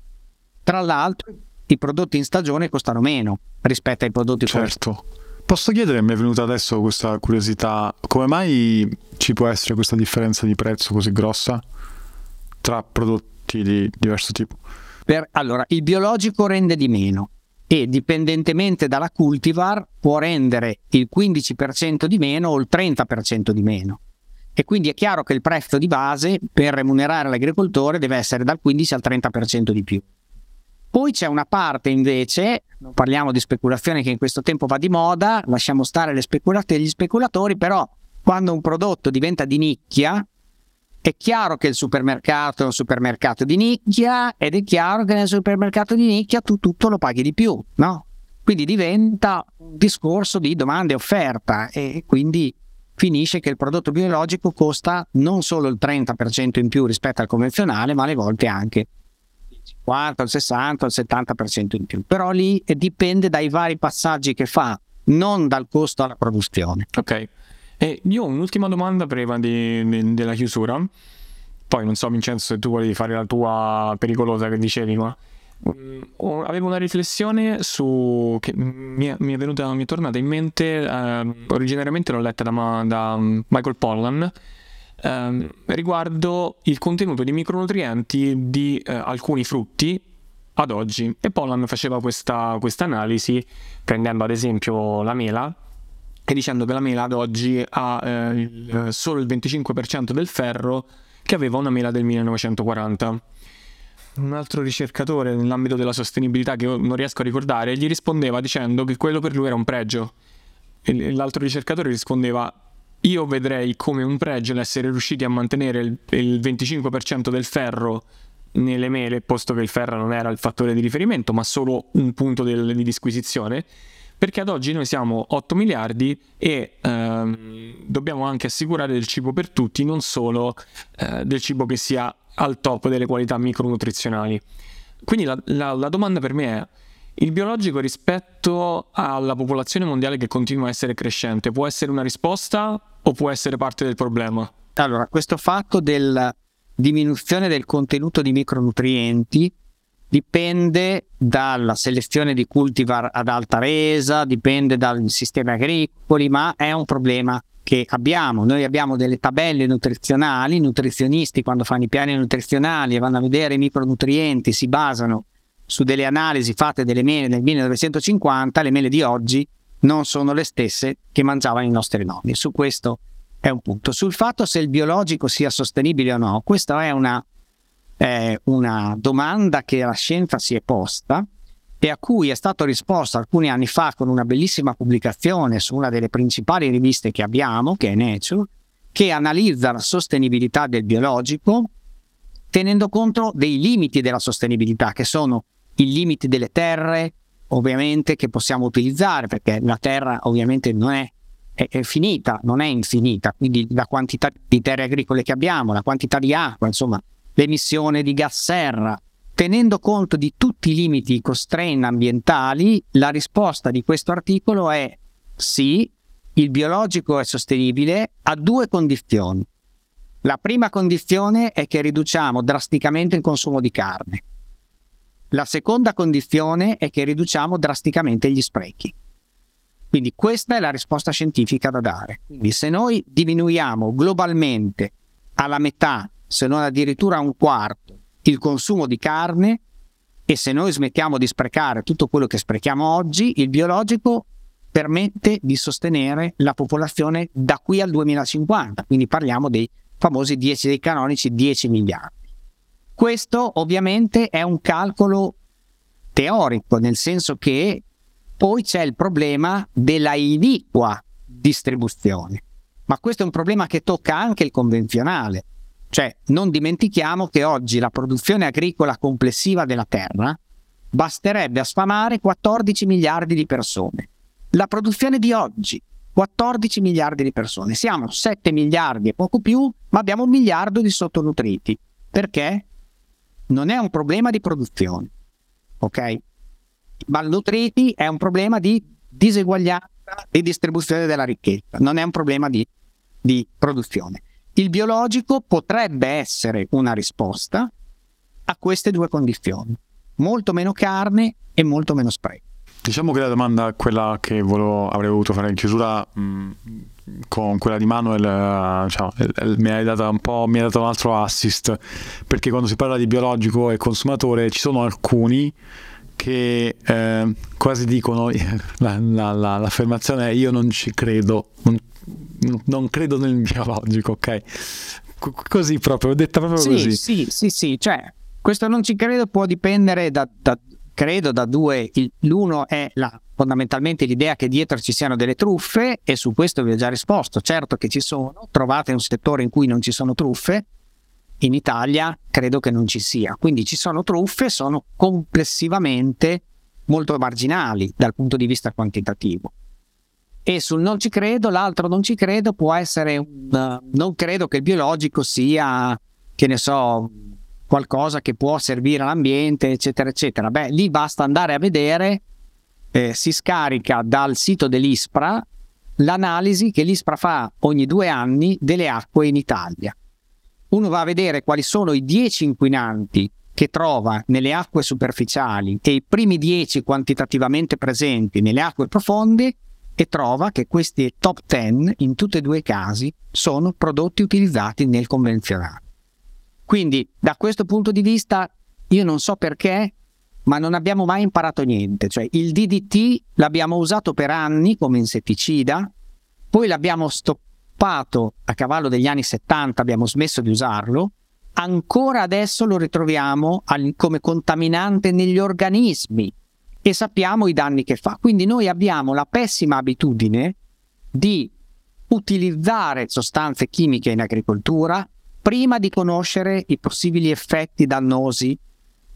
Tra l'altro i prodotti in stagione costano meno rispetto ai prodotti certo. Posso chiedere, mi è venuta adesso questa curiosità, come mai ci può essere questa differenza di prezzo così grossa tra prodotti di diverso tipo? Per, allora, il biologico rende di meno e dipendentemente dalla cultivar può rendere il 15% di meno o il 30% di meno. E quindi è chiaro che il prezzo di base per remunerare l'agricoltore deve essere dal 15 al 30% di più. Poi c'è una parte invece, parliamo di speculazione che in questo tempo va di moda, lasciamo stare gli speculatori, però quando un prodotto diventa di nicchia, è chiaro che il supermercato è un supermercato di nicchia ed è chiaro che nel supermercato di nicchia tu tutto lo paghi di più, no? Quindi diventa un discorso di domanda e offerta e quindi finisce che il prodotto biologico costa non solo il 30% in più rispetto al convenzionale, ma alle volte anche 50, al 60, al 70% in più. Però lì dipende dai vari passaggi che fa, non dal costo alla produzione. Ok. E io ho un'ultima domanda prima di, di, della chiusura. Poi non so, Vincenzo, se tu volevi fare la tua pericolosa che dicevi, ma mm, avevo una riflessione su che mi è, mi è venuta, mi è tornata in mente. Eh, originariamente l'ho letta da, da Michael Pollan ehm, riguardo il contenuto di micronutrienti di eh, alcuni frutti ad oggi. E Pollan faceva questa analisi prendendo ad esempio la mela e dicendo che la mela ad oggi ha eh, solo il 25% del ferro che aveva una mela del 1940. Un altro ricercatore nell'ambito della sostenibilità che non riesco a ricordare gli rispondeva dicendo che quello per lui era un pregio. E l'altro ricercatore rispondeva io vedrei come un pregio l'essere riusciti a mantenere il, il 25% del ferro nelle mele, posto che il ferro non era il fattore di riferimento, ma solo un punto del, di disquisizione, perché ad oggi noi siamo 8 miliardi e ehm, dobbiamo anche assicurare del cibo per tutti, non solo eh, del cibo che sia al top delle qualità micronutrizionali. Quindi la, la, la domanda per me è, il biologico rispetto alla popolazione mondiale che continua a essere crescente può essere una risposta o può essere parte del problema? Allora, questo fatto della diminuzione del contenuto di micronutrienti dipende dalla selezione di cultivar ad alta resa, dipende dal sistema agricoli, ma è un problema che abbiamo. Noi abbiamo delle tabelle nutrizionali, i nutrizionisti quando fanno i piani nutrizionali e vanno a vedere i micronutrienti si basano su delle analisi fatte delle mele nel 1950, le mele di oggi non sono le stesse che mangiavano i nostri nonni. Su questo è un punto. Sul fatto se il biologico sia sostenibile o no, questa è una, eh, una domanda che la scienza si è posta e a cui è stato risposto alcuni anni fa con una bellissima pubblicazione su una delle principali riviste che abbiamo, che è Nature, che analizza la sostenibilità del biologico tenendo conto dei limiti della sostenibilità, che sono i limiti delle terre, ovviamente che possiamo utilizzare perché la terra ovviamente non è, è, è, finita, non è infinita, quindi la quantità di terre agricole che abbiamo, la quantità di acqua, insomma, l'emissione di gas serra. Tenendo conto di tutti i limiti constraint ambientali, la risposta di questo articolo è sì, il biologico è sostenibile a due condizioni. La prima condizione è che riduciamo drasticamente il consumo di carne La seconda condizione è che riduciamo drasticamente gli sprechi. Quindi questa è la risposta scientifica da dare. Quindi se noi diminuiamo globalmente alla metà, se non addirittura un quarto, il consumo di carne e se noi smettiamo di sprecare tutto quello che sprechiamo oggi, il biologico permette di sostenere la popolazione da qui al 2050, quindi parliamo dei famosi 10 dei canonici 10 miliardi. Questo ovviamente è un calcolo teorico, nel senso che poi c'è il problema della iniqua distribuzione. Ma questo è un problema che tocca anche il convenzionale. Cioè, non dimentichiamo che oggi la produzione agricola complessiva della Terra basterebbe a sfamare 14 miliardi di persone. La produzione di oggi, 14 miliardi di persone. Siamo 7 miliardi e poco più, ma abbiamo un miliardo di sottonutriti. Perché? Non è un problema di produzione, ok? Malnutriti è un problema di diseguaglianza e distribuzione della ricchezza, non è un problema di, di produzione. Il biologico potrebbe essere una risposta a queste due condizioni, molto meno carne e molto meno spreco. Diciamo che la domanda, quella che volevo, avrei voluto fare in chiusura mh, con quella di Manuel, mi hai mi hai dato un altro assist, perché quando si parla di biologico e consumatore ci sono alcuni che eh, quasi dicono la, la, la, l'affermazione è io non ci credo, non, non credo nel biologico, ok? così proprio, ho detto proprio sì, così. Sì, sì, sì, cioè questo non ci credo può dipendere da, da credo da due, il, l'uno è la, fondamentalmente l'idea che dietro ci siano delle truffe e su questo vi ho già risposto, certo che ci sono, trovate un settore in cui non ci sono truffe, in Italia credo che non ci sia, quindi ci sono truffe, sono complessivamente molto marginali dal punto di vista quantitativo. E sul non ci credo, l'altro non ci credo può essere un, non credo che il biologico sia, che ne so, qualcosa che può servire all'ambiente, eccetera, eccetera. Beh, lì basta andare a vedere, eh, si scarica dal sito dell'ISPRA l'analisi che l'ISPRA fa ogni due anni delle acque in Italia. Uno va a vedere quali sono i 10 inquinanti che trova nelle acque superficiali e i primi 10 quantitativamente presenti nelle acque profonde e trova che questi top 10 in tutti e due i casi sono prodotti utilizzati nel convenzionale. Quindi da questo punto di vista io non so perché, ma non abbiamo mai imparato niente. Cioè il DDT l'abbiamo usato per anni come insetticida, poi l'abbiamo stoppato a cavallo degli anni 70, abbiamo smesso di usarlo, ancora adesso lo ritroviamo come contaminante negli organismi e sappiamo i danni che fa. Quindi noi abbiamo la pessima abitudine di utilizzare sostanze chimiche in agricoltura prima di conoscere i possibili effetti dannosi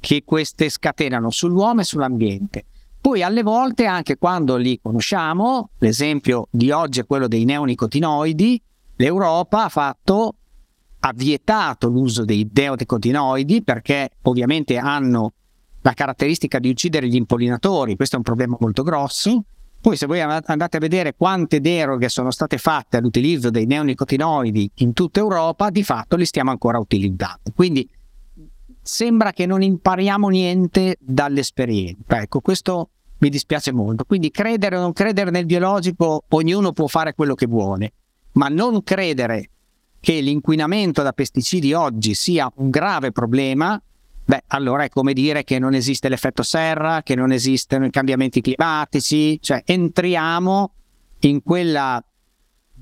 che queste scatenano sull'uomo e sull'ambiente. Poi alle volte, anche quando li conosciamo, l'esempio di oggi è quello dei neonicotinoidi, l'Europa ha fatto ha vietato l'uso dei neonicotinoidi perché ovviamente hanno la caratteristica di uccidere gli impollinatori, questo è un problema molto grosso, poi se voi andate a vedere quante deroghe sono state fatte all'utilizzo dei neonicotinoidi in tutta Europa, di fatto li stiamo ancora utilizzando. Quindi sembra che non impariamo niente dall'esperienza. Ecco, questo mi dispiace molto. Quindi credere o non credere nel biologico, ognuno può fare quello che vuole, ma non credere che l'inquinamento da pesticidi oggi sia un grave problema Beh, allora è come dire che non esiste l'effetto serra, che non esistono i cambiamenti climatici, cioè entriamo in quella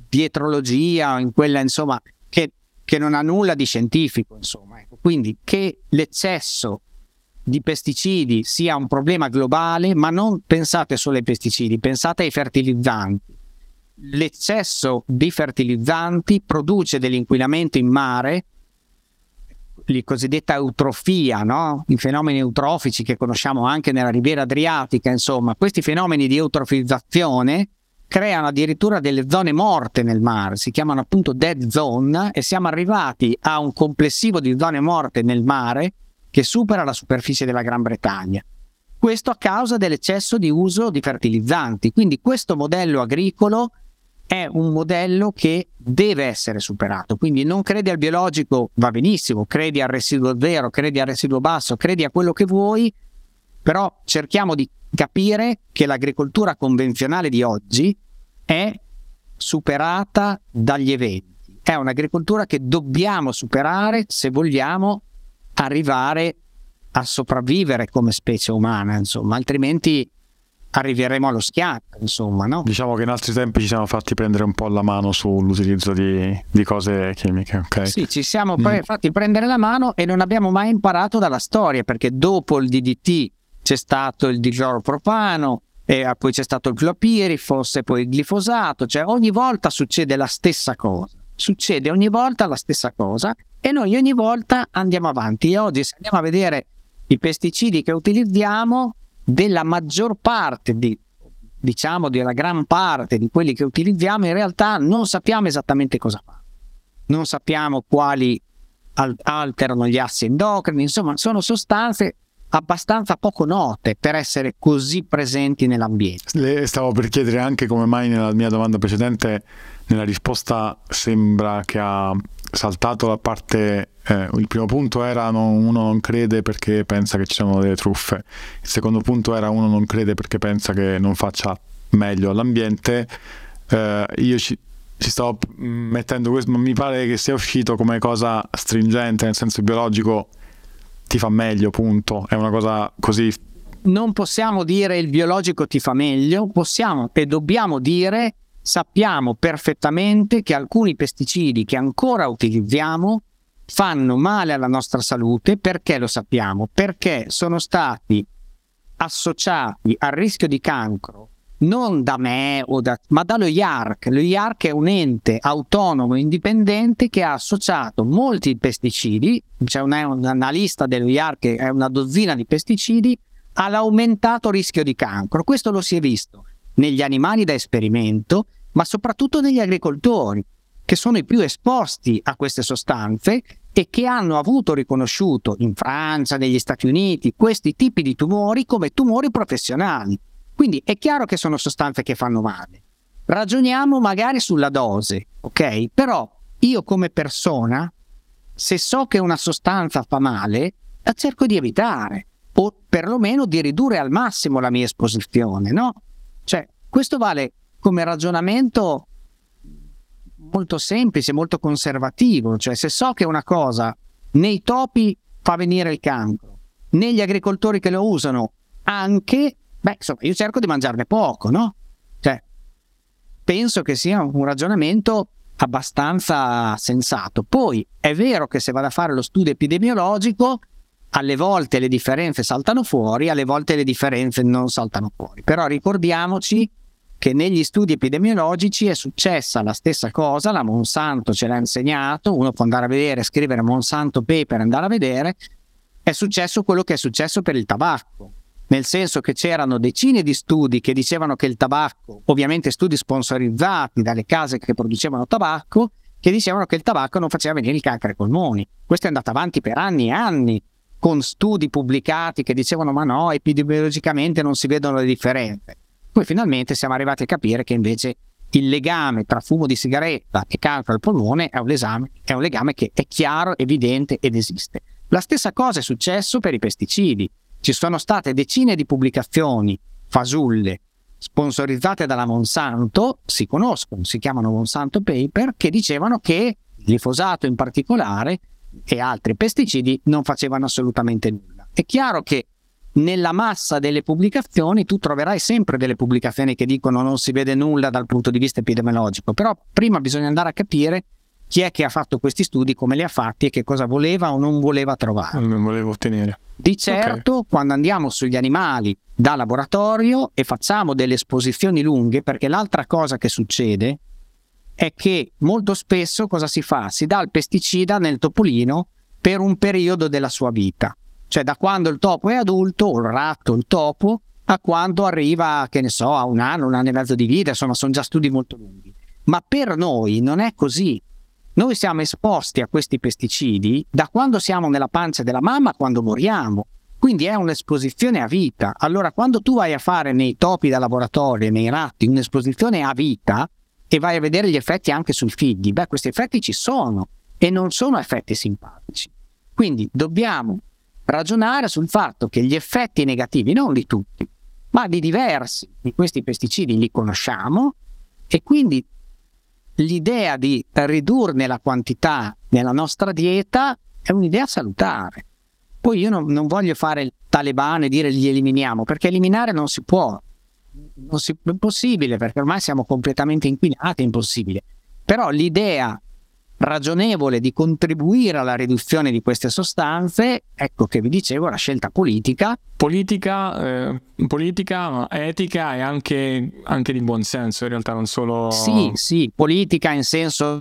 dietrologia, in quella insomma che, che non ha nulla di scientifico, insomma. Ecco. Quindi che l'eccesso di pesticidi sia un problema globale, ma non pensate solo ai pesticidi, pensate ai fertilizzanti. L'eccesso di fertilizzanti produce dell'inquinamento in mare la cosiddetta eutrofia, no? i fenomeni eutrofici che conosciamo anche nella riviera adriatica, insomma, questi fenomeni di eutrofizzazione creano addirittura delle zone morte nel mare, si chiamano appunto dead zone e siamo arrivati a un complessivo di zone morte nel mare che supera la superficie della Gran Bretagna. Questo a causa dell'eccesso di uso di fertilizzanti. Quindi questo modello agricolo è un modello che deve essere superato. Quindi non credi al biologico, va benissimo, credi al residuo zero, credi al residuo basso, credi a quello che vuoi, Però cerchiamo di capire che l'agricoltura convenzionale di oggi è superata dagli eventi. È un'agricoltura che dobbiamo superare se vogliamo arrivare a sopravvivere come specie umana, insomma, altrimenti arriveremo allo schiaffo, insomma, no? Diciamo che in altri tempi ci siamo fatti prendere un po' la mano sull'utilizzo di, di cose chimiche, ok? Sì, ci siamo pre- mm. fatti prendere la mano e non abbiamo mai imparato dalla storia, perché dopo il DDT c'è stato il dicloropropano, e poi c'è stato il clopirifos e poi il glifosato, cioè ogni volta succede la stessa cosa, succede ogni volta la stessa cosa e noi ogni volta andiamo avanti. E oggi se andiamo a vedere i pesticidi che utilizziamo, della maggior parte di, diciamo della gran parte di quelli che utilizziamo in realtà non sappiamo esattamente cosa fa non sappiamo quali alterano gli assi endocrini insomma sono sostanze abbastanza poco note per essere così presenti nell'ambiente. Le stavo per chiedere anche come mai nella mia domanda precedente, nella risposta sembra che ha saltato la parte, eh, il primo punto era non, uno non crede perché pensa che ci siano delle truffe, il secondo punto era uno non crede perché pensa che non faccia meglio all'ambiente, eh, io ci, ci stavo mettendo questo, ma mi pare che sia uscito come cosa stringente, nel senso biologico ti fa meglio, punto, è una cosa così non possiamo dire il biologico ti fa meglio, possiamo e dobbiamo dire sappiamo perfettamente che alcuni pesticidi che ancora utilizziamo fanno male alla nostra salute perché lo sappiamo? Perché sono stati associati al rischio di cancro non da me da, ma dallo IARC. Lo IARC è un ente autonomo indipendente che ha associato molti pesticidi, c'è una, una lista dello IARC, è una dozzina di pesticidi, all'aumentato rischio di cancro. Questo lo si è visto negli animali da esperimento ma soprattutto negli agricoltori, che sono i più esposti a queste sostanze e che hanno avuto riconosciuto in Francia, negli Stati Uniti, questi tipi di tumori come tumori professionali. Quindi è chiaro che sono sostanze che fanno male. Ragioniamo magari sulla dose, ok? Però io come persona, se so che una sostanza fa male, la cerco di evitare o perlomeno di ridurre al massimo la mia esposizione, no? Cioè, questo vale come ragionamento molto semplice, molto conservativo, cioè se so che una cosa nei topi fa venire il cancro, negli agricoltori che lo usano anche, beh, insomma, io cerco di mangiarne poco, no? Cioè, penso che sia un ragionamento abbastanza sensato. Poi è vero che se vado a fare lo studio epidemiologico, alle volte le differenze saltano fuori, alle volte le differenze non saltano fuori. Però ricordiamoci che negli studi epidemiologici è successa la stessa cosa, la Monsanto ce l'ha insegnato, uno può andare a vedere, scrivere Monsanto paper e andare a vedere, è successo quello che è successo per il tabacco, nel senso che c'erano decine di studi che dicevano che il tabacco, ovviamente studi sponsorizzati dalle case che producevano tabacco, che dicevano che il tabacco non faceva venire il cancro ai polmoni. Questo è andato avanti per anni e anni, con studi pubblicati che dicevano ma no, epidemiologicamente non si vedono le differenze. Poi finalmente siamo arrivati a capire che invece il legame tra fumo di sigaretta e cancro al polmone è un, esame, è un legame che è chiaro, evidente ed esiste. La stessa cosa è successo per i pesticidi. Ci sono state decine di pubblicazioni fasulle sponsorizzate dalla Monsanto, si conoscono, si chiamano Monsanto Paper, che dicevano che il glifosato in particolare e altri pesticidi non facevano assolutamente nulla. È chiaro che nella massa delle pubblicazioni tu troverai sempre delle pubblicazioni che dicono non si vede nulla dal punto di vista epidemiologico, però prima bisogna andare a capire chi è che ha fatto questi studi, come li ha fatti e che cosa voleva o non voleva trovare. Non volevo ottenere. Di certo, okay. quando andiamo sugli animali da laboratorio e facciamo delle esposizioni lunghe, perché l'altra cosa che succede è che molto spesso cosa si fa? Si dà il pesticida nel topolino per un periodo della sua vita. Cioè da quando il topo è adulto, o il ratto, il topo, a quando arriva, che ne so, a un anno, un anno e mezzo di vita, insomma sono già studi molto lunghi. Ma per noi non è così. Noi siamo esposti a questi pesticidi da quando siamo nella pancia della mamma a quando moriamo. Quindi è un'esposizione a vita. Allora quando tu vai a fare nei topi da laboratorio, nei ratti, un'esposizione a vita e vai a vedere gli effetti anche sui figli, beh questi effetti ci sono e non sono effetti simpatici. Quindi dobbiamo ragionare sul fatto che gli effetti negativi, non di tutti, ma di diversi di questi pesticidi li conosciamo e quindi l'idea di ridurne la quantità nella nostra dieta è un'idea salutare. Poi io non, non voglio fare il talebano e dire li eliminiamo, perché eliminare non si può, non si, è possibile, perché ormai siamo completamente inquinati, è impossibile. Però l'idea ragionevole di contribuire alla riduzione di queste sostanze, ecco che vi dicevo, la scelta politica. Politica, eh, politica etica e anche, anche, di buonsenso, in realtà non solo... Sì, sì, politica in senso,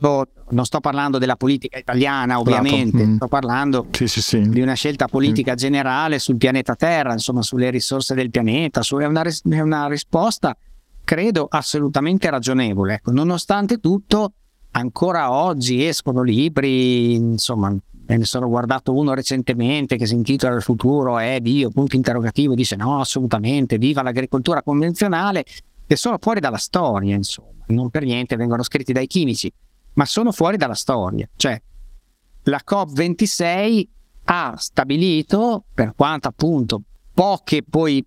non sto parlando della politica italiana ovviamente, mm. sto parlando sì, sì, sì. di una scelta politica mm. generale sul pianeta Terra, insomma sulle risorse del pianeta, su, è, una, è una risposta credo assolutamente ragionevole. Ecco, nonostante tutto ancora oggi escono libri, insomma, me ne sono guardato uno recentemente che si intitola Il futuro è Dio, punto interrogativo, dice no, assolutamente, viva l'agricoltura convenzionale, che sono fuori dalla storia, insomma, non per niente vengono scritti dai chimici, ma sono fuori dalla storia. Cioè, la COP26 ha stabilito, per quanto appunto poche poi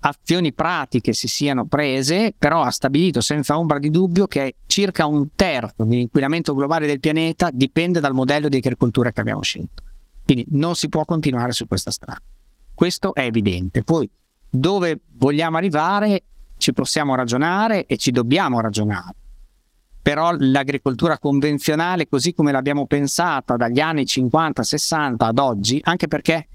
azioni pratiche si siano prese, però ha stabilito senza ombra di dubbio che circa un terzo dell'inquinamento globale del pianeta dipende dal modello di agricoltura che abbiamo scelto. Quindi non si può continuare su questa strada. Questo è evidente. Poi dove vogliamo arrivare ci possiamo ragionare e ci dobbiamo ragionare. Però l'agricoltura convenzionale, così come l'abbiamo pensata dagli anni 50-60 ad oggi, anche perché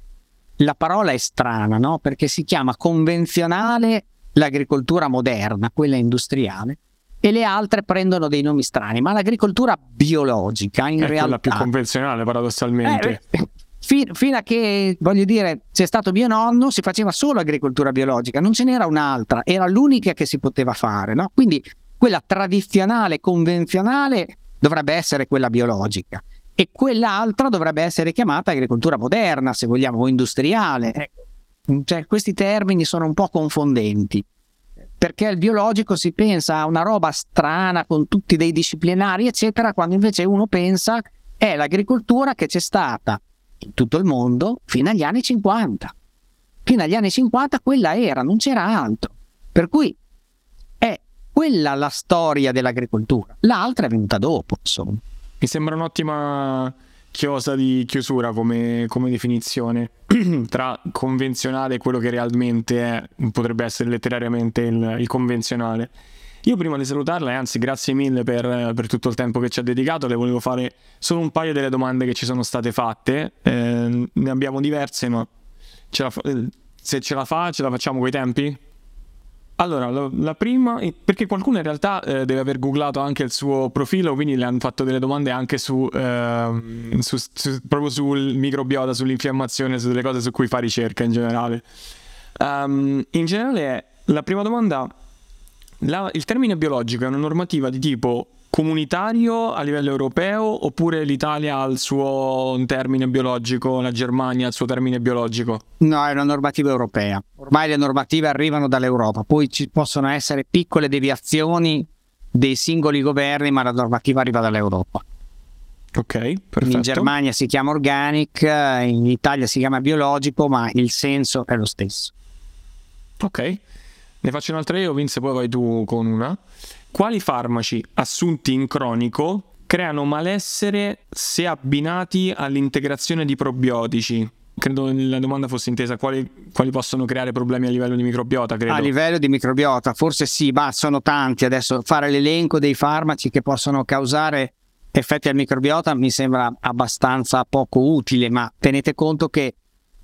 la parola è strana, no? Perché si chiama convenzionale l'agricoltura moderna, quella industriale, e le altre prendono dei nomi strani, ma l'agricoltura biologica in è realtà... È quella più convenzionale paradossalmente. Eh, fin, fino a che, voglio dire, c'è stato mio nonno, si faceva solo agricoltura biologica, non ce n'era un'altra, era l'unica che si poteva fare, no? Quindi quella tradizionale, convenzionale, dovrebbe essere quella biologica e quell'altra dovrebbe essere chiamata agricoltura moderna, se vogliamo, o industriale. Ecco. Cioè, questi termini sono un po' confondenti, perché il biologico si pensa a una roba strana con tutti dei disciplinari, eccetera, quando invece uno pensa è l'agricoltura che c'è stata in tutto il mondo fino agli anni 50. Fino agli anni 50 quella era, non c'era altro. Per cui è quella la storia dell'agricoltura. L'altra è venuta dopo, insomma. Mi sembra un'ottima chiosa di chiusura come, come definizione tra convenzionale e quello che realmente è, potrebbe essere letterariamente il, il convenzionale. Io prima di salutarla, e anzi grazie mille per, per, tutto il tempo che ci ha dedicato, le volevo fare solo un paio delle domande che ci sono state fatte. Eh, ne abbiamo diverse, ma ce la, se ce la fa, ce la facciamo coi tempi? Allora, la, la, prima, perché qualcuno in realtà eh, deve aver googlato anche il suo profilo, quindi le hanno fatto delle domande anche su, eh, su, su, proprio sul microbiota, sull'infiammazione, su delle cose su cui fa ricerca in generale. Um, in generale, la prima domanda, la, il termine biologico è una normativa di tipo comunitario a livello europeo oppure l'Italia ha il suo termine biologico, la Germania ha il suo termine biologico? No, è una normativa europea. Ormai le normative arrivano dall'Europa, poi ci possono essere piccole deviazioni dei singoli governi, ma la normativa arriva dall'Europa. Ok, perfetto. In Germania si chiama organic, in Italia si chiama biologico, ma il senso è lo stesso. Ok, ne faccio un'altra io, Vince, poi vai tu con una. Quali farmaci assunti in cronico creano malessere se abbinati all'integrazione di probiotici? Credo la domanda fosse intesa quali, quali, possono creare problemi a livello di microbiota. Credo. A livello di microbiota, forse sì, ma sono tanti. Adesso fare l'elenco dei farmaci che possono causare effetti al microbiota mi sembra abbastanza poco utile, ma tenete conto che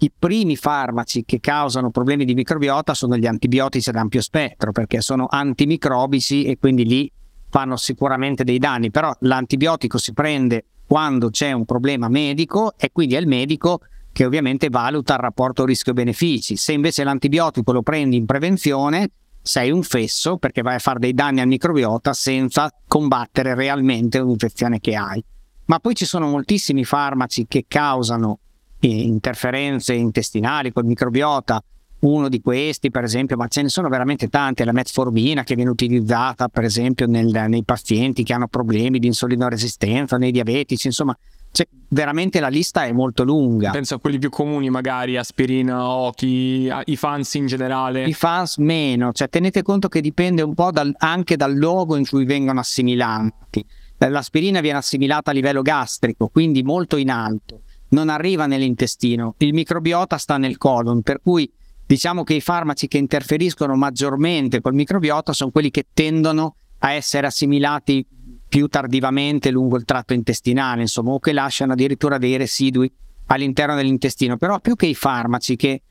i primi farmaci che causano problemi di microbiota sono gli antibiotici ad ampio spettro, perché sono antimicrobici e quindi lì fanno sicuramente dei danni, però l'antibiotico si prende quando c'è un problema medico e quindi è il medico che ovviamente valuta il rapporto rischio-benefici. Se invece l'antibiotico lo prendi in prevenzione, sei un fesso perché vai a fare dei danni al microbiota senza combattere realmente un'infezione che hai. Ma poi ci sono moltissimi farmaci che causano interferenze intestinali col microbiota. Uno di questi, per esempio, ma ce ne sono veramente tanti, è la metformina che viene utilizzata, per esempio, nel, nei pazienti che hanno problemi di insulinoresistenza, nei diabetici, insomma, cioè, veramente la lista è molto lunga. Penso a quelli più comuni, magari aspirina, occhi, i fans in generale. I fans meno, cioè tenete conto che dipende un po' dal, anche dal luogo in cui vengono assimilati. L'aspirina viene assimilata a livello gastrico, quindi molto in alto, non arriva nell'intestino. Il microbiota sta nel colon, per cui diciamo che i farmaci che interferiscono maggiormente col microbiota sono quelli che tendono a essere assimilati più tardivamente lungo il tratto intestinale, insomma, o che lasciano addirittura dei residui all'interno dell'intestino. Però più che i farmaci, che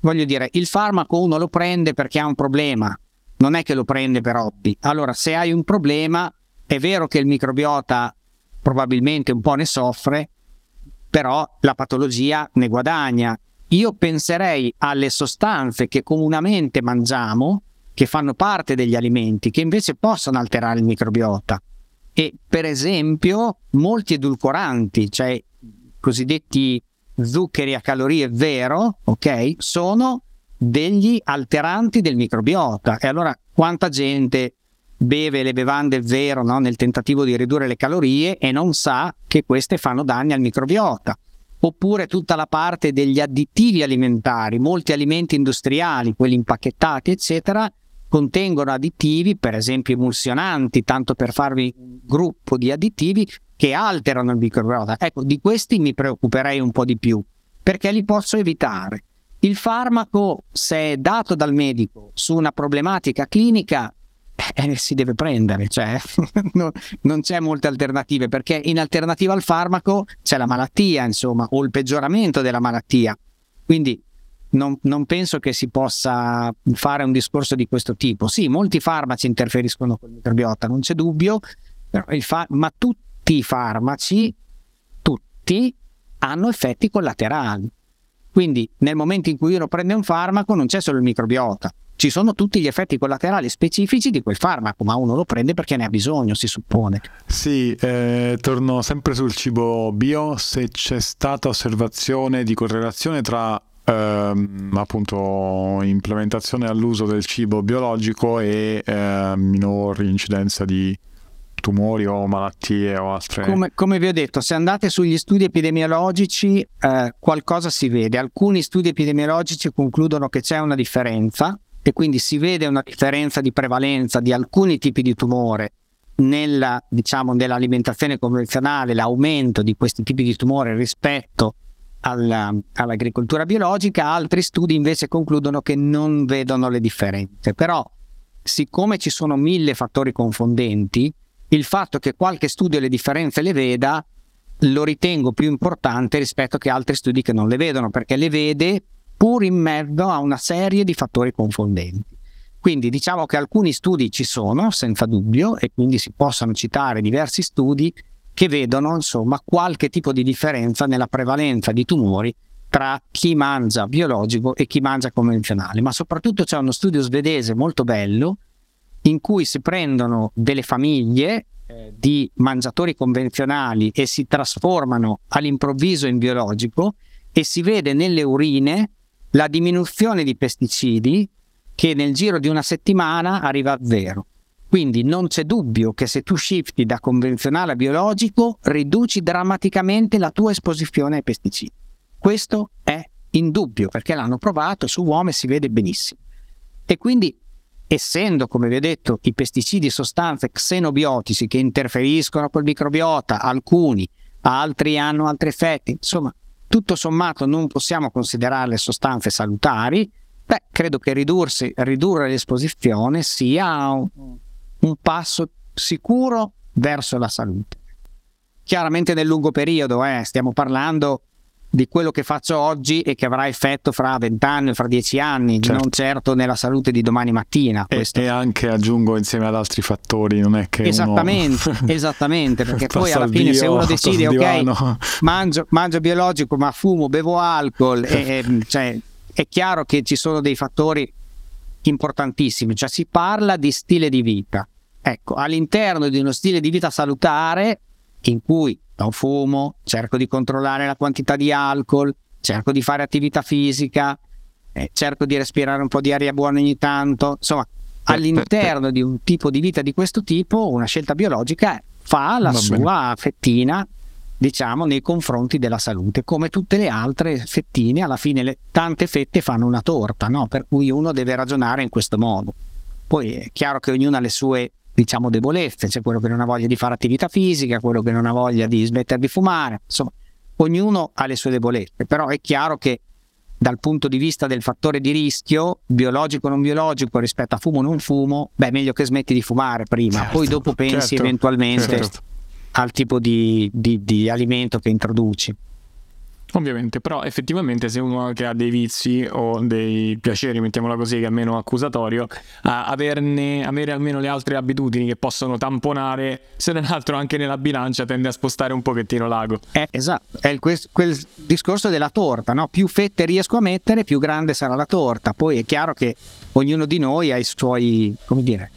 voglio dire, il farmaco uno lo prende perché ha un problema, non è che lo prende per hobby. Allora, se hai un problema, è vero che il microbiota probabilmente un po' ne soffre, però la patologia ne guadagna. Io penserei alle sostanze che comunemente mangiamo, che fanno parte degli alimenti, che invece possono alterare il microbiota e per esempio molti edulcoranti, cioè i cosiddetti zuccheri a calorie zero, ok, sono degli alteranti del microbiota. E allora quanta gente beve le bevande zero no, nel tentativo di ridurre le calorie e non sa che queste fanno danni al microbiota. Oppure tutta la parte degli additivi alimentari, molti alimenti industriali, quelli impacchettati, eccetera, contengono additivi, per esempio emulsionanti, tanto per farvi un gruppo di additivi che alterano il microbiota. Ecco, di questi mi preoccuperei un po' di più, perché li posso evitare. Il farmaco, se è dato dal medico su una problematica clinica, eh, si deve prendere, cioè no, non c'è molte alternative, perché in alternativa al farmaco c'è la malattia, insomma, o il peggioramento della malattia. Quindi non, non, penso che si possa fare un discorso di questo tipo. Sì, molti farmaci interferiscono con il microbiota, non c'è dubbio, fa- ma tutti i farmaci, tutti, hanno effetti collaterali. Quindi nel momento in cui uno prende un farmaco non c'è solo il microbiota, ci sono tutti gli effetti collaterali specifici di quel farmaco, ma uno lo prende perché ne ha bisogno, si suppone. Sì, eh, torno sempre sul cibo bio, se c'è stata osservazione di correlazione tra ehm, appunto implementazione all'uso del cibo biologico e eh, minor incidenza di tumori o malattie o altre. Come, come, vi ho detto, se andate sugli studi epidemiologici eh, qualcosa si vede. Alcuni studi epidemiologici concludono che c'è una differenza e quindi si vede una differenza di prevalenza di alcuni tipi di tumore nella, diciamo, nell'alimentazione convenzionale, l'aumento di questi tipi di tumore rispetto alla, all'agricoltura biologica, altri studi invece concludono che non vedono le differenze. Però, siccome ci sono mille fattori confondenti, il fatto che qualche studio le differenze le veda lo ritengo più importante rispetto che altri studi che non le vedono, perché le vede pur in mezzo a una serie di fattori confondenti. Quindi diciamo che alcuni studi ci sono, senza dubbio, e quindi si possono citare diversi studi che vedono insomma qualche tipo di differenza nella prevalenza di tumori tra chi mangia biologico e chi mangia convenzionale, ma soprattutto c'è uno studio svedese molto bello in cui si prendono delle famiglie eh, di mangiatori convenzionali e si trasformano all'improvviso in biologico e si vede nelle urine la diminuzione di pesticidi che nel giro di una settimana arriva a zero. Quindi non c'è dubbio che se tu shifti da convenzionale a biologico riduci drammaticamente la tua esposizione ai pesticidi. Questo è indubbio perché l'hanno provato su uomini e si vede benissimo. E quindi essendo, come vi ho detto, i pesticidi sostanze xenobiotici che interferiscono col microbiota, alcuni, altri hanno altri effetti, insomma, tutto sommato non possiamo considerarle sostanze salutari, beh, credo che ridursi, ridurre l'esposizione sia un, un passo sicuro verso la salute. Chiaramente nel lungo periodo, eh, stiamo parlando di quello che faccio oggi e che avrà effetto fra vent'anni, fra dieci anni, certo. non certo nella salute di domani mattina. E, e, anche aggiungo insieme ad altri fattori, non è che esattamente, uno... esattamente, perché poi alla fine se uno decide ok, mangio, mangio, biologico ma fumo, bevo alcol, e, e, cioè, è chiaro che ci sono dei fattori importantissimi, cioè si parla di stile di vita. Ecco, all'interno di uno stile di vita salutare in cui non fumo, cerco di controllare la quantità di alcol, cerco di fare attività fisica, eh, cerco di respirare un po' di aria buona ogni tanto, insomma, all'interno di un tipo di vita di questo tipo, una scelta biologica fa la sua fettina diciamo, nei confronti della salute. Come tutte le altre fettine, alla fine le, tante fette fanno una torta, no? per cui uno deve ragionare in questo modo. Poi è chiaro che ognuno ha le sue diciamo debolezze, c'è quello che non ha voglia di fare attività fisica, quello che non ha voglia di smettere di fumare, insomma, ognuno ha le sue debolezze, però è chiaro che dal punto di vista del fattore di rischio, biologico o non biologico, rispetto a fumo o non fumo, beh, meglio che smetti di fumare prima, certo, poi dopo pensi certo, eventualmente certo. al tipo di, di, di alimento che introduci. Ovviamente, però effettivamente se uno che ha dei vizi o dei piaceri, mettiamola così, che è meno accusatorio, averne, avere almeno le altre abitudini che possono tamponare, se non altro anche nella bilancia tende a spostare un pochettino l'ago. Eh, esatto, è il, quel discorso della torta, no? più fette riesco a mettere, più grande sarà la torta. Poi è chiaro che ognuno di noi ha i suoi, come dire,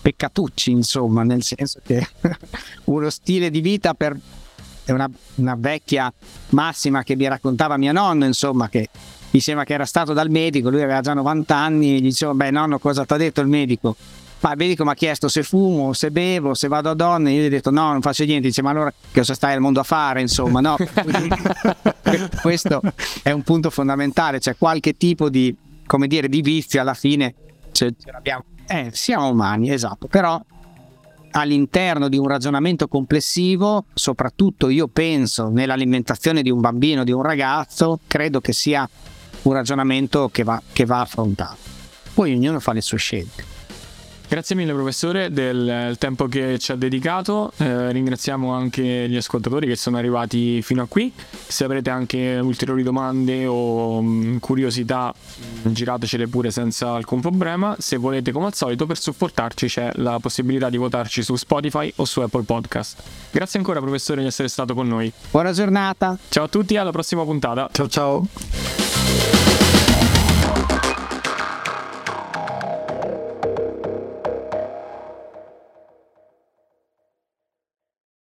peccatucci, insomma, nel senso che uno stile di vita per è una, una vecchia massima che mi raccontava mio nonno, insomma, che diceva che era stato dal medico, lui aveva già 90 anni, e gli diceva, beh nonno cosa ti ha detto il medico? Ma il medico mi ha chiesto se fumo, se bevo, se vado a donne, io gli ho detto no, non faccio niente, dice ma allora cosa stai al mondo a fare, insomma, no? Questo è un punto fondamentale, c'è cioè qualche tipo di, come dire, di vizio alla fine, ce, ce l'abbiamo. Eh, siamo umani, esatto, però all'interno di un ragionamento complessivo, soprattutto io penso nell'alimentazione di un bambino, di un ragazzo, credo che sia un ragionamento che va, che va affrontato. Poi ognuno fa le sue scelte. Grazie mille professore del tempo che ci ha dedicato, eh, ringraziamo anche gli ascoltatori che sono arrivati fino a qui, se avrete anche ulteriori domande o mh, mm, curiosità giratecele pure senza alcun problema, se volete come al solito per supportarci c'è la possibilità di votarci su Spotify o su Apple Podcast. Grazie ancora professore di essere stato con noi. Buona giornata. Ciao a tutti, alla prossima puntata. Ciao ciao.